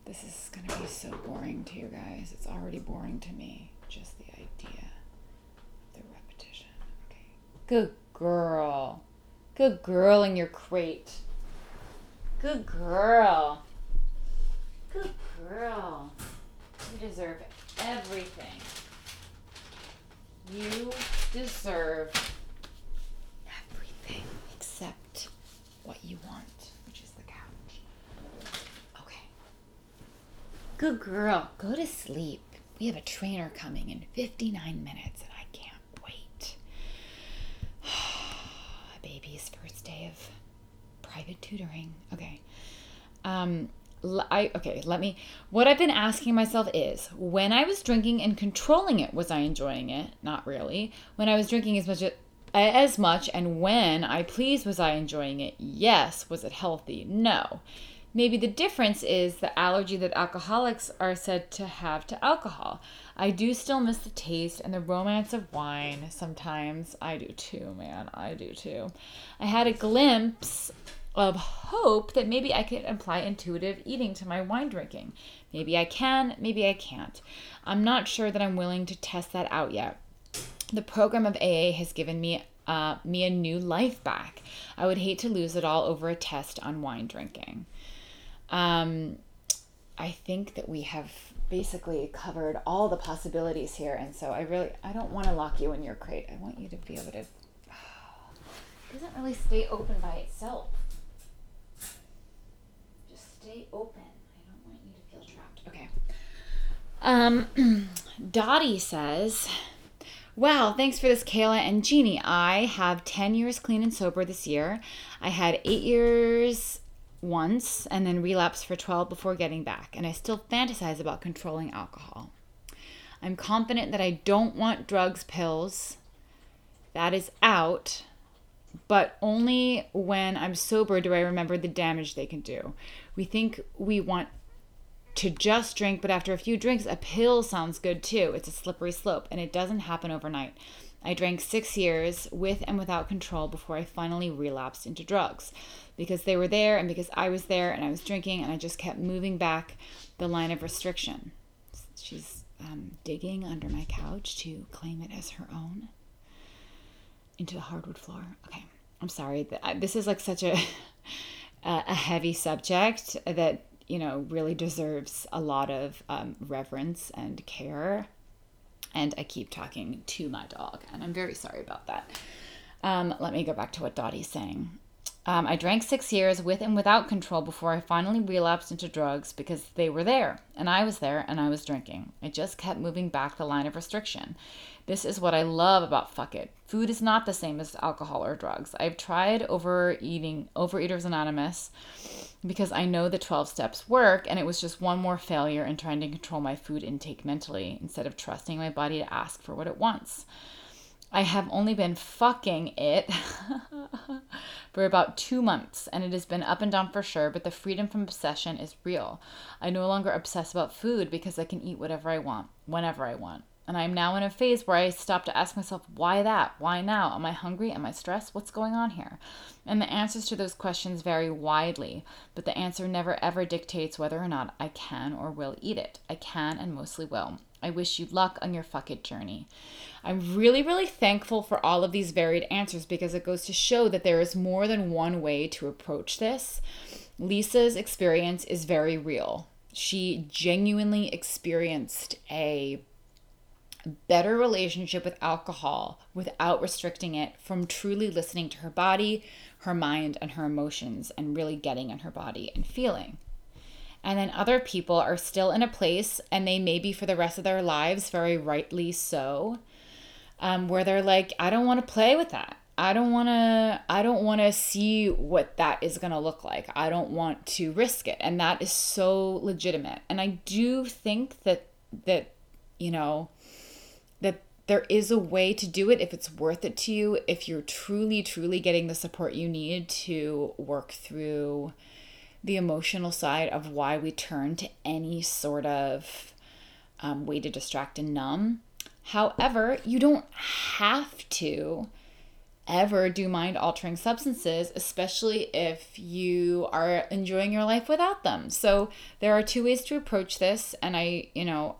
This is going to be so boring to you guys. It's already boring to me. Just the idea of the repetition. Okay. Good girl. Good girl in your crate. Good girl. Good girl. You deserve everything. You deserve everything except what you want. Good girl. Go to sleep. We have a trainer coming in 59 minutes and I can't wait. Baby's first day of private tutoring. Okay. Um, I okay, let me what I've been asking myself is when I was drinking and controlling it, was I enjoying it? Not really. When I was drinking as much as much and when I pleased was I enjoying it? Yes. Was it healthy? No. Maybe the difference is the allergy that alcoholics are said to have to alcohol. I do still miss the taste and the romance of wine sometimes. I do too, man. I do too. I had a glimpse of hope that maybe I could apply intuitive eating to my wine drinking. Maybe I can, maybe I can't. I'm not sure that I'm willing to test that out yet. The program of AA has given me uh, me a new life back. I would hate to lose it all over a test on wine drinking. Um, I think that we have basically covered all the possibilities here, and so I really I don't want to lock you in your crate. I want you to be able to It doesn't really stay open by itself. Just stay open. I don't want you to feel trapped. Okay. Um, Dottie says, Wow, thanks for this, Kayla and Jeannie. I have 10 years clean and sober this year. I had eight years once and then relapse for 12 before getting back, and I still fantasize about controlling alcohol. I'm confident that I don't want drugs, pills. That is out, but only when I'm sober do I remember the damage they can do. We think we want to just drink, but after a few drinks, a pill sounds good too. It's a slippery slope, and it doesn't happen overnight. I drank six years with and without control before I finally relapsed into drugs because they were there and because I was there and I was drinking and I just kept moving back the line of restriction. She's um, digging under my couch to claim it as her own into the hardwood floor. Okay, I'm sorry. This is like such a a heavy subject that you know really deserves a lot of um, reverence and care. And I keep talking to my dog, and I'm very sorry about that. Um, let me go back to what Dottie's saying. Um, I drank six years with and without control before I finally relapsed into drugs because they were there and I was there and I was drinking. I just kept moving back the line of restriction. This is what I love about fuck it. Food is not the same as alcohol or drugs. I've tried overeating, Overeaters Anonymous, because I know the 12 steps work and it was just one more failure in trying to control my food intake mentally instead of trusting my body to ask for what it wants. I have only been fucking it for about two months, and it has been up and down for sure, but the freedom from obsession is real. I no longer obsess about food because I can eat whatever I want, whenever I want. And I'm now in a phase where I stop to ask myself, why that? Why now? Am I hungry? Am I stressed? What's going on here? And the answers to those questions vary widely, but the answer never ever dictates whether or not I can or will eat it. I can and mostly will. I wish you luck on your fuck it journey. I'm really, really thankful for all of these varied answers because it goes to show that there is more than one way to approach this. Lisa's experience is very real. She genuinely experienced a better relationship with alcohol without restricting it from truly listening to her body, her mind, and her emotions and really getting in her body and feeling. And then other people are still in a place, and they may be for the rest of their lives, very rightly so, um, where they're like, I don't want to play with that. I don't want to I don't want to see what that is going to look like. I don't want to risk it. And that is so legitimate. And I do think that that you know that there is a way to do it if it's worth it to you, if you're truly truly getting the support you need to work through the emotional side of why we turn to any sort of um, way to distract and numb. However, you don't have to ever do mind altering substances, especially if you are enjoying your life without them. So there are two ways to approach this, and I, you know,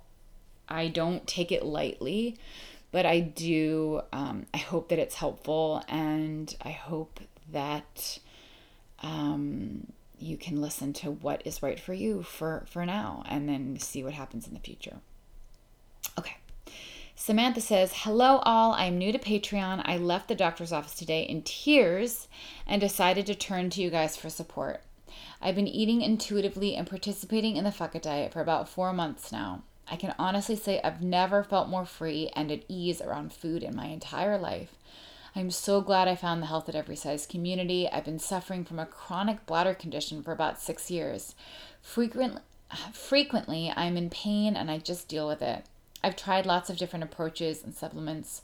I don't take it lightly, but I do. Um, I hope that it's helpful, and I hope that um, you can listen to what is right for you for for now, and then see what happens in the future. Okay. Samantha says, Hello, all. I am new to Patreon. I left the doctor's office today in tears and decided to turn to you guys for support. I've been eating intuitively and participating in the Fuck It diet for about four months now. I can honestly say I've never felt more free and at ease around food in my entire life. I'm so glad I found the Health at Every Size community. I've been suffering from a chronic bladder condition for about six years. Frequently, frequently, I'm in pain and I just deal with it. I've tried lots of different approaches and supplements.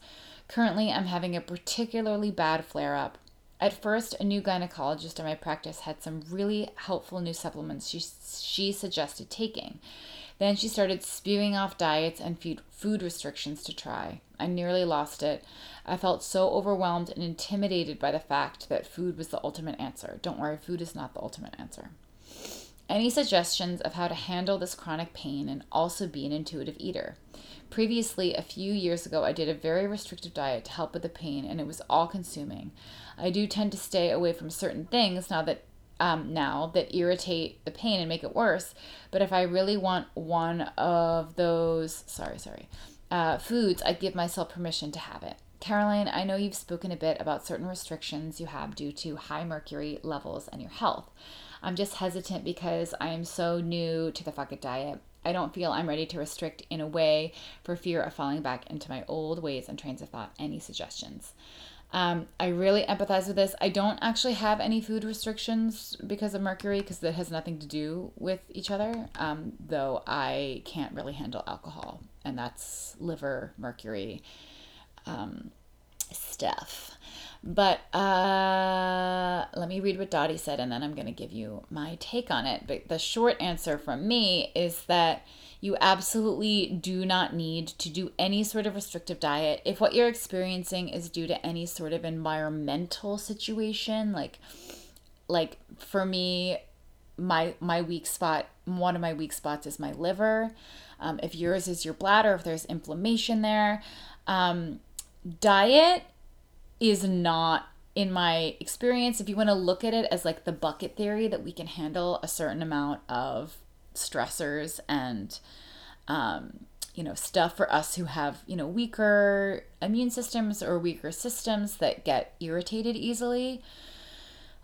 Currently, I'm having a particularly bad flare up. At first, a new gynecologist in my practice had some really helpful new supplements she, she suggested taking. Then she started spewing off diets and food restrictions to try. I nearly lost it. I felt so overwhelmed and intimidated by the fact that food was the ultimate answer. Don't worry, food is not the ultimate answer. Any suggestions of how to handle this chronic pain and also be an intuitive eater? Previously, a few years ago, I did a very restrictive diet to help with the pain, and it was all consuming. I do tend to stay away from certain things now that um, now that irritate the pain and make it worse. But if I really want one of those, sorry, sorry, uh, foods, I give myself permission to have it. Caroline, I know you've spoken a bit about certain restrictions you have due to high mercury levels and your health. I'm just hesitant because I am so new to the fuck it diet. I don't feel I'm ready to restrict in a way for fear of falling back into my old ways and trains of thought. Any suggestions? Um, I really empathize with this. I don't actually have any food restrictions because of mercury, because that has nothing to do with each other. Um, though I can't really handle alcohol, and that's liver mercury um, stuff. But uh, let me read what Dottie said, and then I'm going to give you my take on it. But the short answer from me is that you absolutely do not need to do any sort of restrictive diet. If what you're experiencing is due to any sort of environmental situation, like like for me, my my weak spot, one of my weak spots is my liver. Um, if yours is your bladder, if there's inflammation there, um, diet is not in my experience if you want to look at it as like the bucket theory that we can handle a certain amount of stressors and um, you know stuff for us who have you know weaker immune systems or weaker systems that get irritated easily.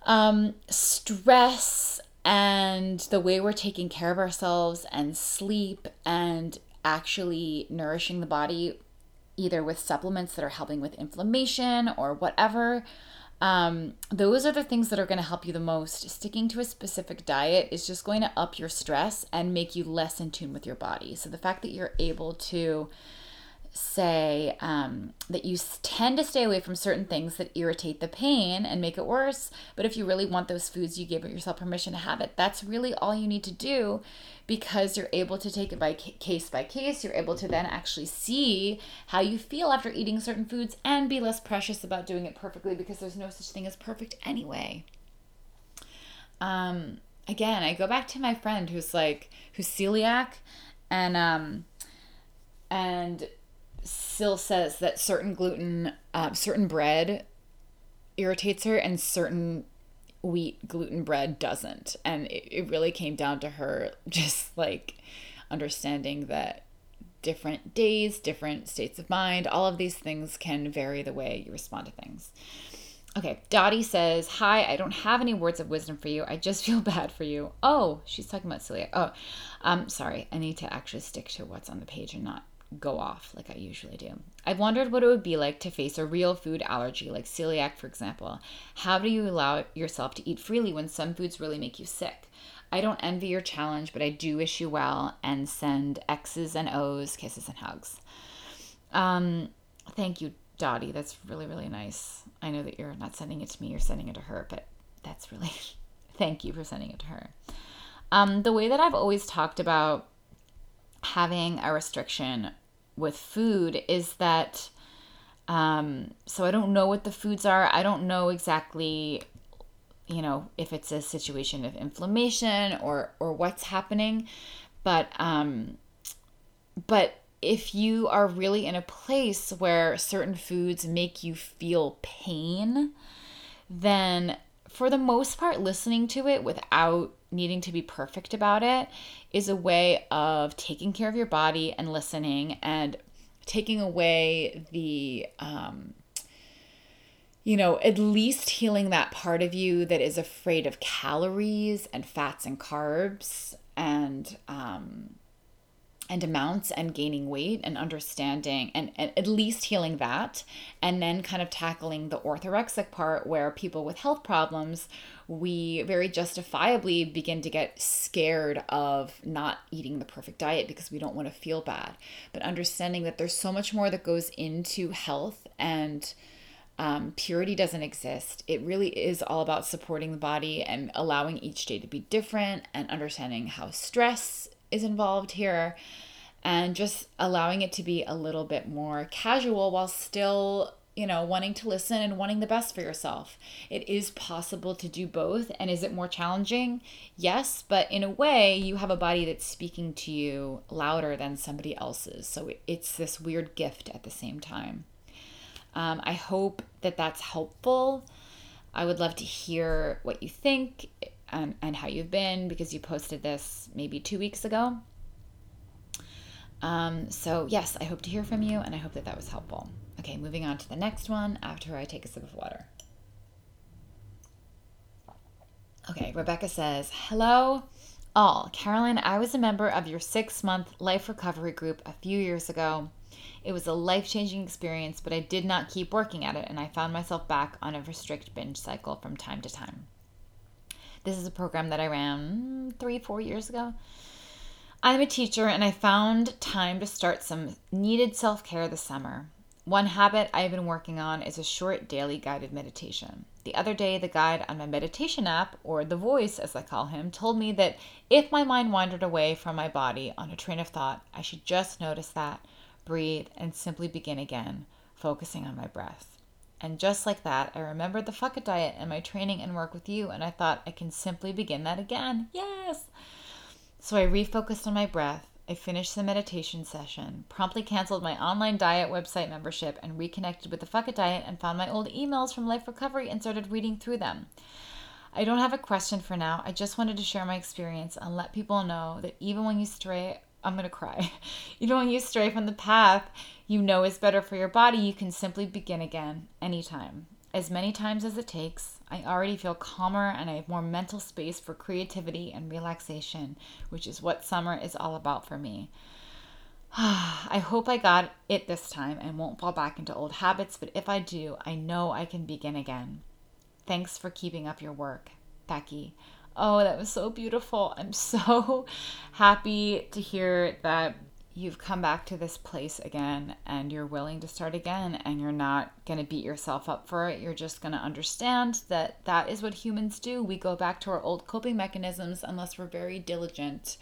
Um, stress and the way we're taking care of ourselves and sleep and actually nourishing the body either with supplements that are helping with inflammation or whatever um, those are the things that are going to help you the most. Sticking to a specific diet is just going to up your stress and make you less in tune with your body. So the fact that you're able to say um, that you tend to stay away from certain things that irritate the pain and make it worse. But if you really want those foods, you give yourself permission to have it. That's really all you need to do because you're able to take it by case by case. You're able to then actually see how you feel after eating certain foods and be less precious about doing it perfectly because there's no such thing as perfect anyway. Um, again, I go back to my friend who's like, who's celiac and, um, and still says that certain gluten, uh, certain bread irritates her, and certain wheat gluten bread doesn't. And it, it really came down to her just like understanding that different days, different states of mind, all of these things can vary the way you respond to things. Okay, Dottie says, Hi, I don't have any words of wisdom for you. I just feel bad for you. Oh, she's talking about celiac. Oh, um, sorry. I need to actually stick to what's on the page and not go off like I usually do. I've wondered what it would be like to face a real food allergy, like celiac, for example. How do you allow yourself to eat freely when some foods really make you sick? I don't envy your challenge, but I do wish you well and send X's and O's, kisses and hugs. Um, thank you, Dottie. That's really, really nice. I know that you're not sending it to me, you're sending it to her, but that's really, thank you for sending it to her. Um, the way that I've always talked about having a restriction with food is that um, so I don't know what the foods are. I don't know exactly, you know, if it's a situation of inflammation or or what's happening, but um, but if you are really in a place where certain foods make you feel pain, then for the most part, listening to it without needing to be perfect about it is a way of taking care of your body and listening and taking away the um, you know, at least healing that part of you that is afraid of calories and fats and carbs and um, and amounts and gaining weight and understanding and, and at least healing that and then kind of tackling the orthorexic part where people with health problems we very justifiably begin to get scared of not eating the perfect diet because we don't want to feel bad but understanding that there's so much more that goes into health and um, purity doesn't exist. It really is all about supporting the body and allowing each day to be different and understanding how stress is involved here and just allowing it to be a little bit more casual while still you know, wanting to listen and wanting the best for yourself. It is possible to do both. And is it more challenging? Yes, but in a way, you have a body that's speaking to you louder than somebody else's. So it's this weird gift at the same time. Um, I hope that that's helpful. I would love to hear what you think and, and how you've been because you posted this maybe two weeks ago. Um, so, yes, I hope to hear from you and I hope that that was helpful. Okay, moving on to the next one after I take a sip of water. Okay, Rebecca says, Hello, all. Caroline, I was a member of your six month life recovery group a few years ago. It was a life changing experience, but I did not keep working at it, and I found myself back on a restrict binge cycle from time to time. This is a program that I ran three, four years ago. I'm a teacher, and I found time to start some needed self care this summer. One habit I've been working on is a short daily guided meditation. The other day, the guide on my meditation app, or the voice as I call him, told me that if my mind wandered away from my body on a train of thought, I should just notice that, breathe, and simply begin again, focusing on my breath. And just like that, I remembered the fuck it diet and my training and work with you, and I thought I can simply begin that again. Yes! So I refocused on my breath I finished the meditation session, promptly canceled my online diet website membership, and reconnected with the Fuck It Diet and found my old emails from Life Recovery and started reading through them. I don't have a question for now. I just wanted to share my experience and let people know that even when you stray, I'm going to cry. even when you stray from the path you know is better for your body, you can simply begin again anytime as many times as it takes. I already feel calmer and I have more mental space for creativity and relaxation, which is what summer is all about for me. I hope I got it this time and won't fall back into old habits, but if I do, I know I can begin again. Thanks for keeping up your work, Becky. Oh, that was so beautiful. I'm so happy to hear that you've come back to this place again and you're willing to start again and you're not going to beat yourself up for it. You're just going to understand that that is what humans do. We go back to our old coping mechanisms unless we're very diligent.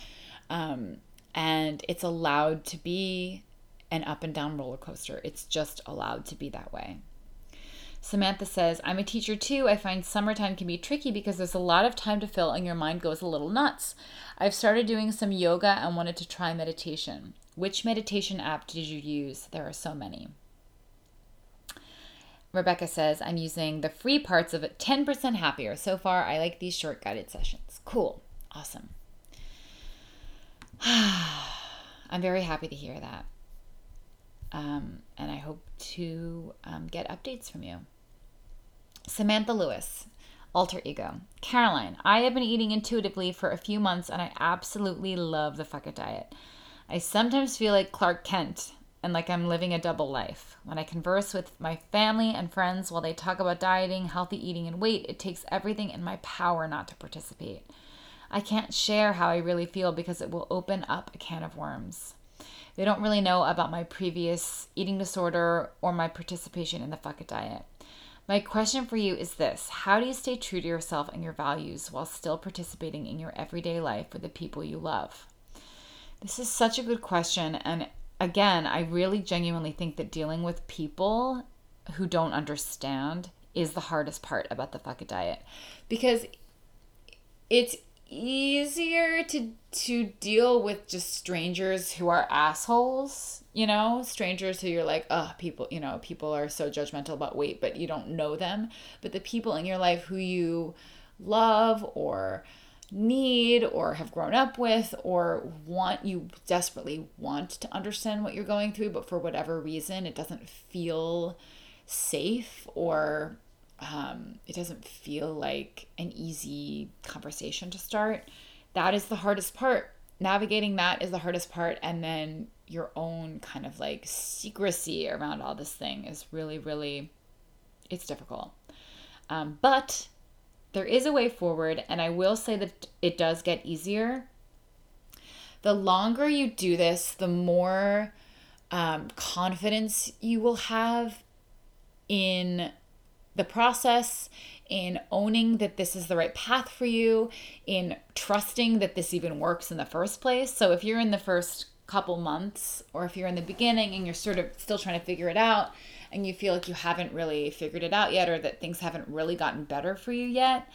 Um, and it's allowed to be an up and down roller coaster. It's just allowed to be that way. Samantha says, I'm a teacher too. I find summertime can be tricky because there's a lot of time to fill and your mind goes a little nuts. I've started doing some yoga and wanted to try meditation. Which meditation app did you use? There are so many. Rebecca says, I'm using the free parts of it 10% happier. So far, I like these short guided sessions. Cool. Awesome. I'm very happy to hear that. Um, and I hope to um, get updates from you. Samantha Lewis, alter ego. Caroline, I have been eating intuitively for a few months and I absolutely love the fuck it diet. I sometimes feel like Clark Kent and like I'm living a double life. When I converse with my family and friends while they talk about dieting, healthy eating, and weight, it takes everything in my power not to participate. I can't share how I really feel because it will open up a can of worms. They don't really know about my previous eating disorder or my participation in the fuck it diet. My question for you is this How do you stay true to yourself and your values while still participating in your everyday life with the people you love? This is such a good question. And again, I really genuinely think that dealing with people who don't understand is the hardest part about the fuck it diet because it's easier to to deal with just strangers who are assholes you know strangers who you're like oh people you know people are so judgmental about weight but you don't know them. But the people in your life who you love or need or have grown up with or want you desperately want to understand what you're going through but for whatever reason it doesn't feel safe or um, it doesn't feel like an easy conversation to start that is the hardest part. Navigating that is the hardest part and then your own kind of like secrecy around all this thing is really really it's difficult um, but there is a way forward, and I will say that it does get easier. The longer you do this, the more um, confidence you will have in the process, in owning that this is the right path for you, in trusting that this even works in the first place. So if you're in the first couple months, or if you're in the beginning and you're sort of still trying to figure it out, and you feel like you haven't really figured it out yet or that things haven't really gotten better for you yet,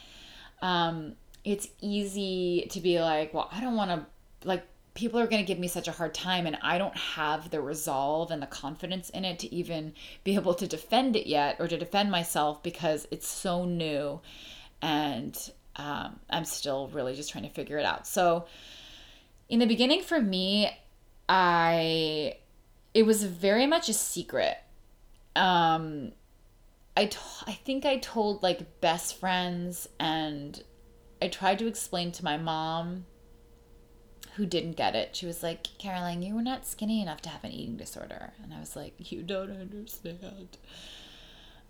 um, it's easy to be like, well, I don't want to, like, people are going to give me such a hard time and I don't have the resolve and the confidence in it to even be able to defend it yet or to defend myself because it's so new and um, I'm still really just trying to figure it out. So, in the beginning, for me, I it was very much a secret um, I, I think I told like best friends and I tried to explain to my mom who didn't get it. She was like, Caroline, you were not skinny enough to have an eating disorder. And I was like, you don't understand.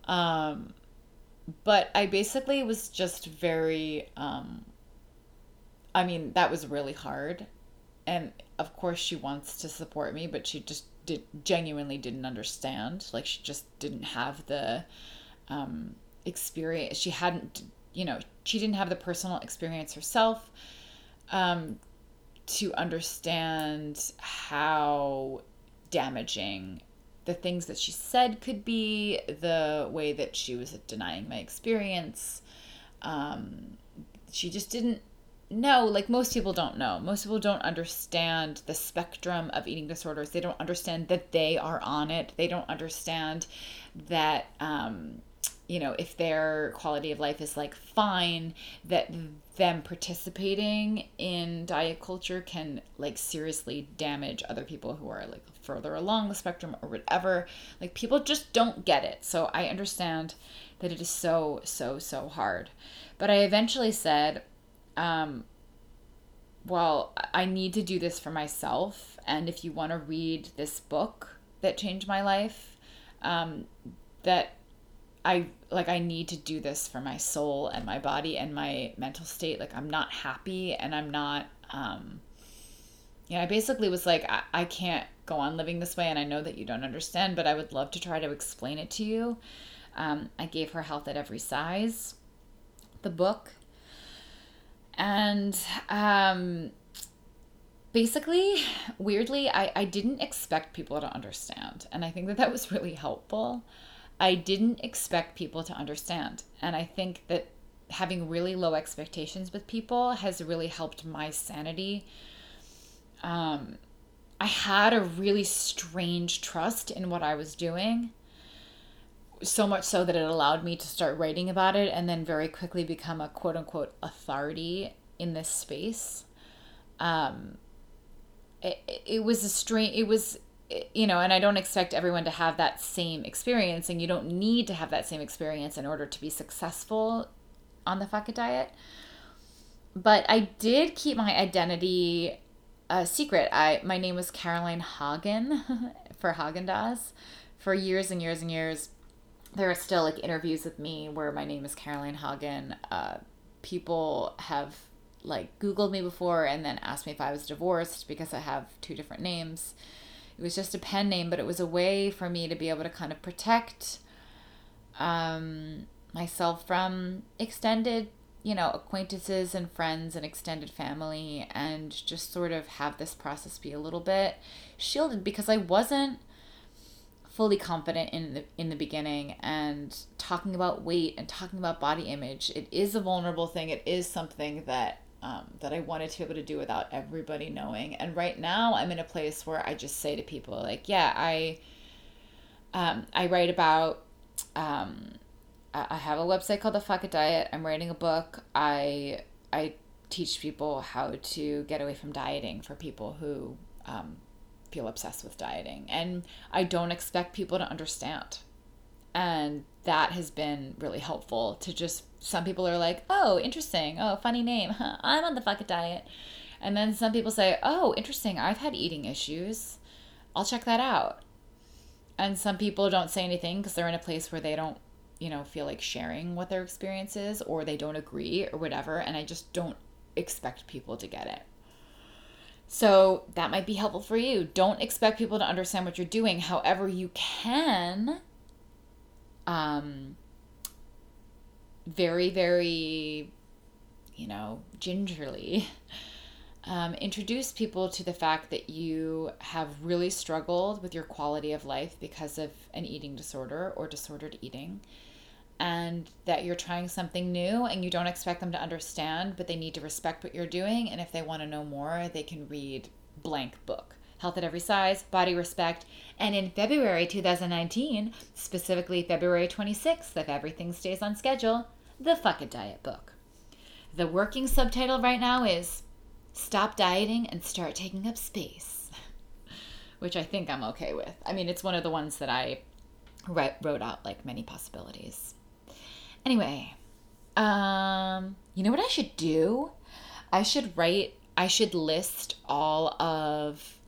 Um, but I basically was just very, um, I mean, that was really hard. And of course, she wants to support me, but she just did genuinely didn't understand. Like, she just didn't have the um, experience. She hadn't, you know, she didn't have the personal experience herself. Um, to understand how damaging the things that she said could be, the way that she was denying my experience. Um, she just didn't know. Like most people don't know. Most people don't understand the spectrum of eating disorders. They don't understand that they are on it. They don't understand that um, you know, if their quality of life is like fine, that them participating in diet culture can like seriously damage other people who are like further along the spectrum or whatever. Like people just don't get it. So I understand that it is so, so, so hard. But I eventually said, um, well, I need to do this for myself. And if you want to read this book that changed my life, um, that I like I need to do this for my soul and my body and my mental state. Like I'm not happy and I'm not um yeah, I basically was like, I, I can't go on living this way and I know that you don't understand, but I would love to try to explain it to you. Um, I gave her Health at Every Size, the book. And um basically, weirdly, I, I didn't expect people to understand. And I think that that was really helpful. I didn't expect people to understand. And I think that having really low expectations with people has really helped my sanity. Um, I had a really strange trust in what I was doing. So much so that it allowed me to start writing about it and then very quickly become a quote unquote authority in this space. Um, it, it was a strange, it was you know, and I don't expect everyone to have that same experience, and you don't need to have that same experience in order to be successful on the It diet. But I did keep my identity a secret. I my name was Caroline Hagen for Häagen-Dazs for years and years and years. There are still like interviews with me where my name is Caroline Hagen. Uh, people have like Googled me before and then asked me if I was divorced because I have two different names it was just a pen name, but it was a way for me to be able to kind of protect um, myself from extended, you know, acquaintances and friends and extended family, and just sort of have this process be a little bit shielded because I wasn't fully confident in the in the beginning and talking about weight and talking about body image it is a vulnerable thing it is something that um, that I wanted to be able to do without everybody knowing. And right now, I'm in a place where I just say to people, like, yeah, I, um, I write about, um, I have a website called the Fuck It Diet. I'm writing a book. I, I teach people how to get away from dieting for people who um, feel obsessed with dieting. And I don't expect people to understand. And that has been really helpful to just some people are like, oh, interesting. Oh, funny name. I'm on the fuck it diet. And then some people say, oh, interesting. I've had eating issues. I'll check that out. And some people don't say anything because they're in a place where they don't, you know, feel like sharing what their experience is or they don't agree or whatever. And I just don't expect people to get it. So that might be helpful for you. Don't expect people to understand what you're doing. However, you can um, very, very, you know, gingerly um, introduce people to the fact that you have really struggled with your quality of life because of an eating disorder or disordered eating. And that you're trying something new and you don't expect them to understand, but they need to respect what you're doing. And if they want to know more, they can read blank book. Health at Every Size, Body Respect, and in February 2019, specifically February 26th, if everything stays on schedule, the Fuck It Diet book. The working subtitle right now is Stop Dieting and Start Taking Up Space, which I think I'm okay with. I mean, it's one of the ones that I wrote, wrote out like many possibilities. Anyway, um, you know what I should do? I should write, I should list all of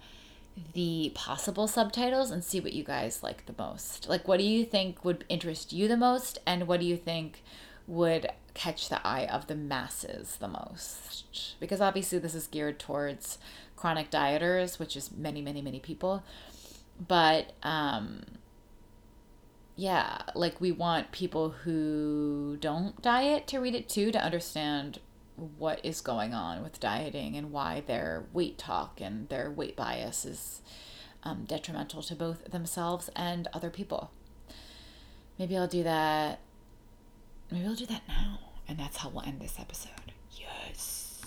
the possible subtitles and see what you guys like the most. Like, what do you think would interest you the most, and what do you think would catch the eye of the masses the most? Because obviously, this is geared towards chronic dieters, which is many, many, many people. But, um, yeah, like we want people who don't diet to read it too to understand what is going on with dieting and why their weight talk and their weight bias is um, detrimental to both themselves and other people. Maybe I'll do that. Maybe I'll do that now. And that's how we'll end this episode. Yes.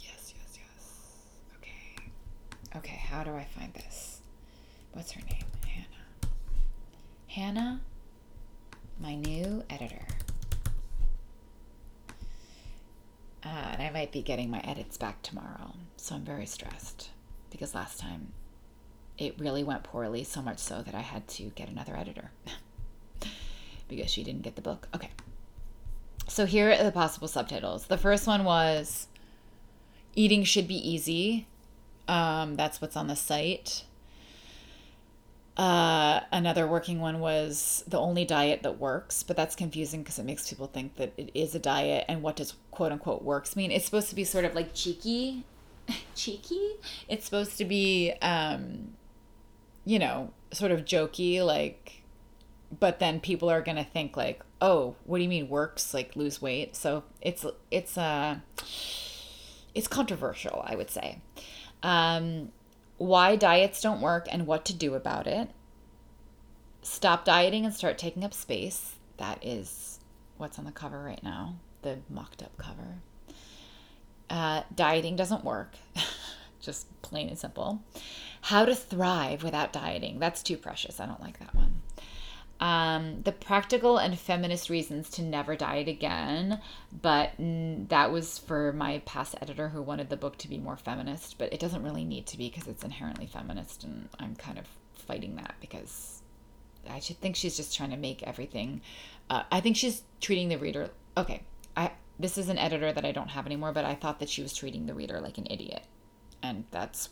Yes, yes, yes. Okay. Okay, how do I find this? What's her name? Hannah. My new editor. Uh, and I might be getting my edits back tomorrow. So I'm very stressed because last time it really went poorly, so much so that I had to get another editor because she didn't get the book. Okay. So here are the possible subtitles. The first one was Eating Should Be Easy. Um, that's what's on the site. Uh, another working one was the only diet that works, but that's confusing because it makes people think that it is a diet. And what does quote unquote works mean? It's supposed to be sort of like cheeky, cheeky. It's supposed to be, um, you know, sort of jokey, like, but then people are gonna think like, oh, what do you mean works? Like lose weight? So it's it's uh, it's controversial, I would say. Um, why diets don't work and what to do about it. Stop dieting and start taking up space. That is what's on the cover right now, the mocked up cover. Uh, dieting doesn't work, just plain and simple. How to thrive without dieting. That's too precious. I don't like that one. Um, the practical and feminist reasons to never diet again, but that was for my past editor who wanted the book to be more feminist, but it doesn't really need to be because it's inherently feminist, and I'm kind of fighting that because I should think she's just trying to make everything. Uh, I think she's treating the reader. Okay, I this is an editor that I don't have anymore, but I thought that she was treating the reader like an idiot, and that's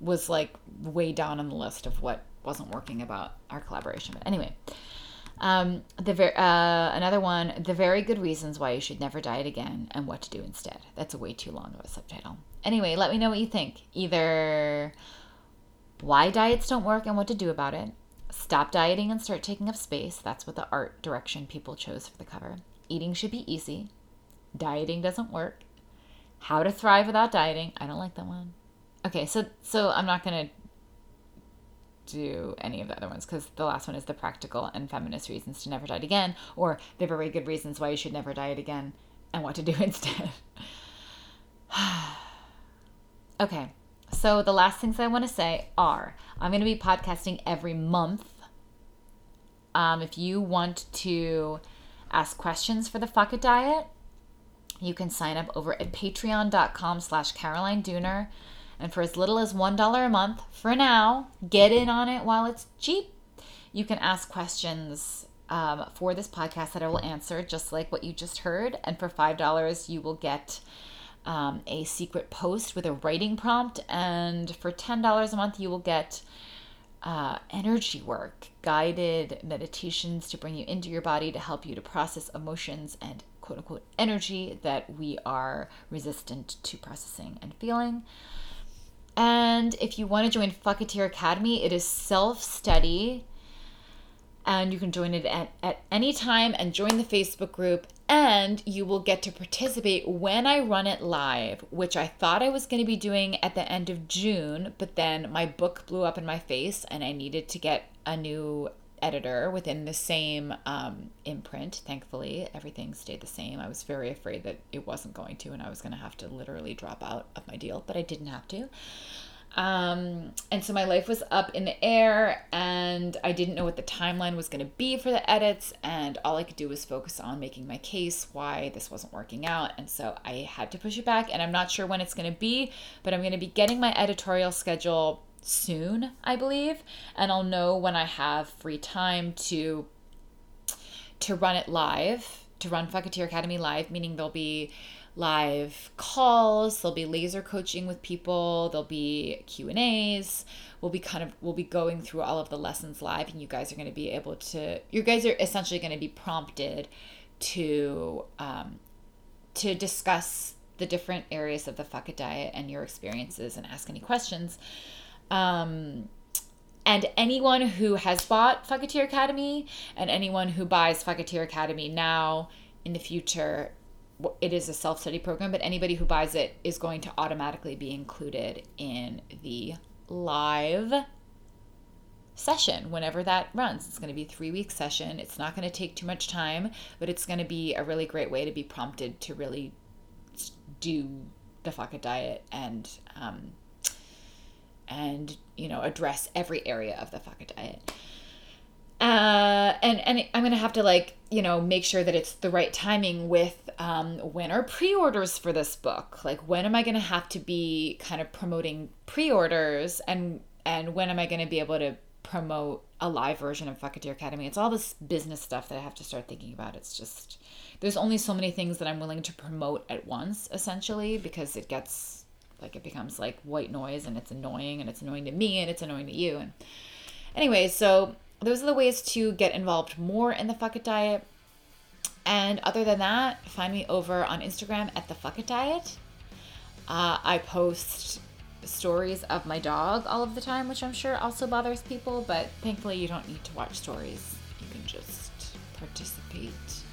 was like way down on the list of what wasn't working about our collaboration. But anyway, um, the ver- uh, another one, the very good reasons why you should never diet again and what to do instead. That's a way too long of a subtitle. Anyway, let me know what you think. Either why diets don't work and what to do about it. Stop dieting and start taking up space. That's what the art direction people chose for the cover. Eating should be easy. Dieting doesn't work. How to thrive without dieting. I don't like that one. Okay, so so I'm not gonna do any of the other ones because the last one is the practical and feminist reasons to never diet again, or the very good reasons why you should never diet again and what to do instead. okay, so the last things I want to say are I'm going to be podcasting every month. Um, if you want to ask questions for the Fuck It Diet, you can sign up over at patreon.com slash Caroline Dooner. And for as little as $1 a month for now, get in on it while it's cheap. You can ask questions um, for this podcast that I will answer, just like what you just heard. And for $5, you will get um, a secret post with a writing prompt. And for $10 a month, you will get uh, energy work, guided meditations to bring you into your body to help you to process emotions and quote unquote energy that we are resistant to processing and feeling. And if you want to join Fucketeer Academy, it is self study. And you can join it at, at any time and join the Facebook group. And you will get to participate when I run it live, which I thought I was going to be doing at the end of June. But then my book blew up in my face and I needed to get a new editor within the same um, imprint. Thankfully, everything stayed the same. I was very afraid that it wasn't going to, and I was going to have to literally drop out of my deal, but I didn't have to. Um, and so my life was up in the air, and I didn't know what the timeline was going to be for the edits, and all I could do was focus on making my case why this wasn't working out. And so I had to push it back, and I'm not sure when it's going to be, but I'm going to be getting my editorial schedule soon, I believe, and I'll know when I have free time to to run it live, to run Fucketeer Academy live, meaning there'll be live calls, there'll be laser coaching with people, there'll be Q&As. We'll be kind of we'll be going through all of the lessons live and you guys are going to be able to you guys are essentially going to be prompted to um, to discuss the different areas of the fuck it diet and your experiences and ask any questions. Um, and anyone who has bought Fucketeer Academy and anyone who buys Fucketeer Academy now in the future, it is a self study program, but anybody who buys it is going to automatically be included in the live session whenever that runs. It's going to be a three week session. It's not going to take too much time, but it's going to be a really great way to be prompted to really do the fuck diet and um, and you know address every area of the it diet. Uh, and and I'm gonna have to like you know make sure that it's the right timing with um, when are pre-orders for this book? Like when am I gonna have to be kind of promoting pre-orders? And and when am I gonna be able to promote a live version of Fucketeer Academy? It's all this business stuff that I have to start thinking about. It's just there's only so many things that I'm willing to promote at once, essentially, because it gets like it becomes like white noise and it's annoying and it's annoying to me and it's annoying to you. And anyway, so those are the ways to get involved more in the Fuck It Diet. And other than that, find me over on Instagram at the Fuck It Diet. Uh, I post stories of my dog all of the time, which I'm sure also bothers people, but thankfully you don't need to watch stories. You can just participate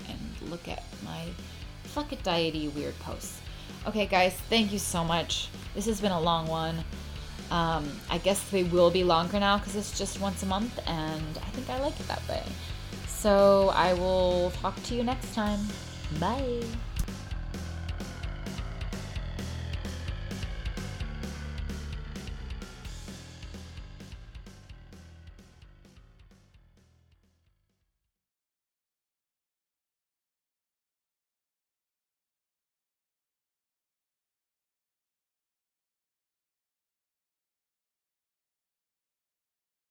and look at my fuck it diety weird posts. Okay, guys, thank you so much. This has been a long one. Um, I guess they will be longer now because it's just once a month, and I think I like it that way. So I will talk to you next time. Bye.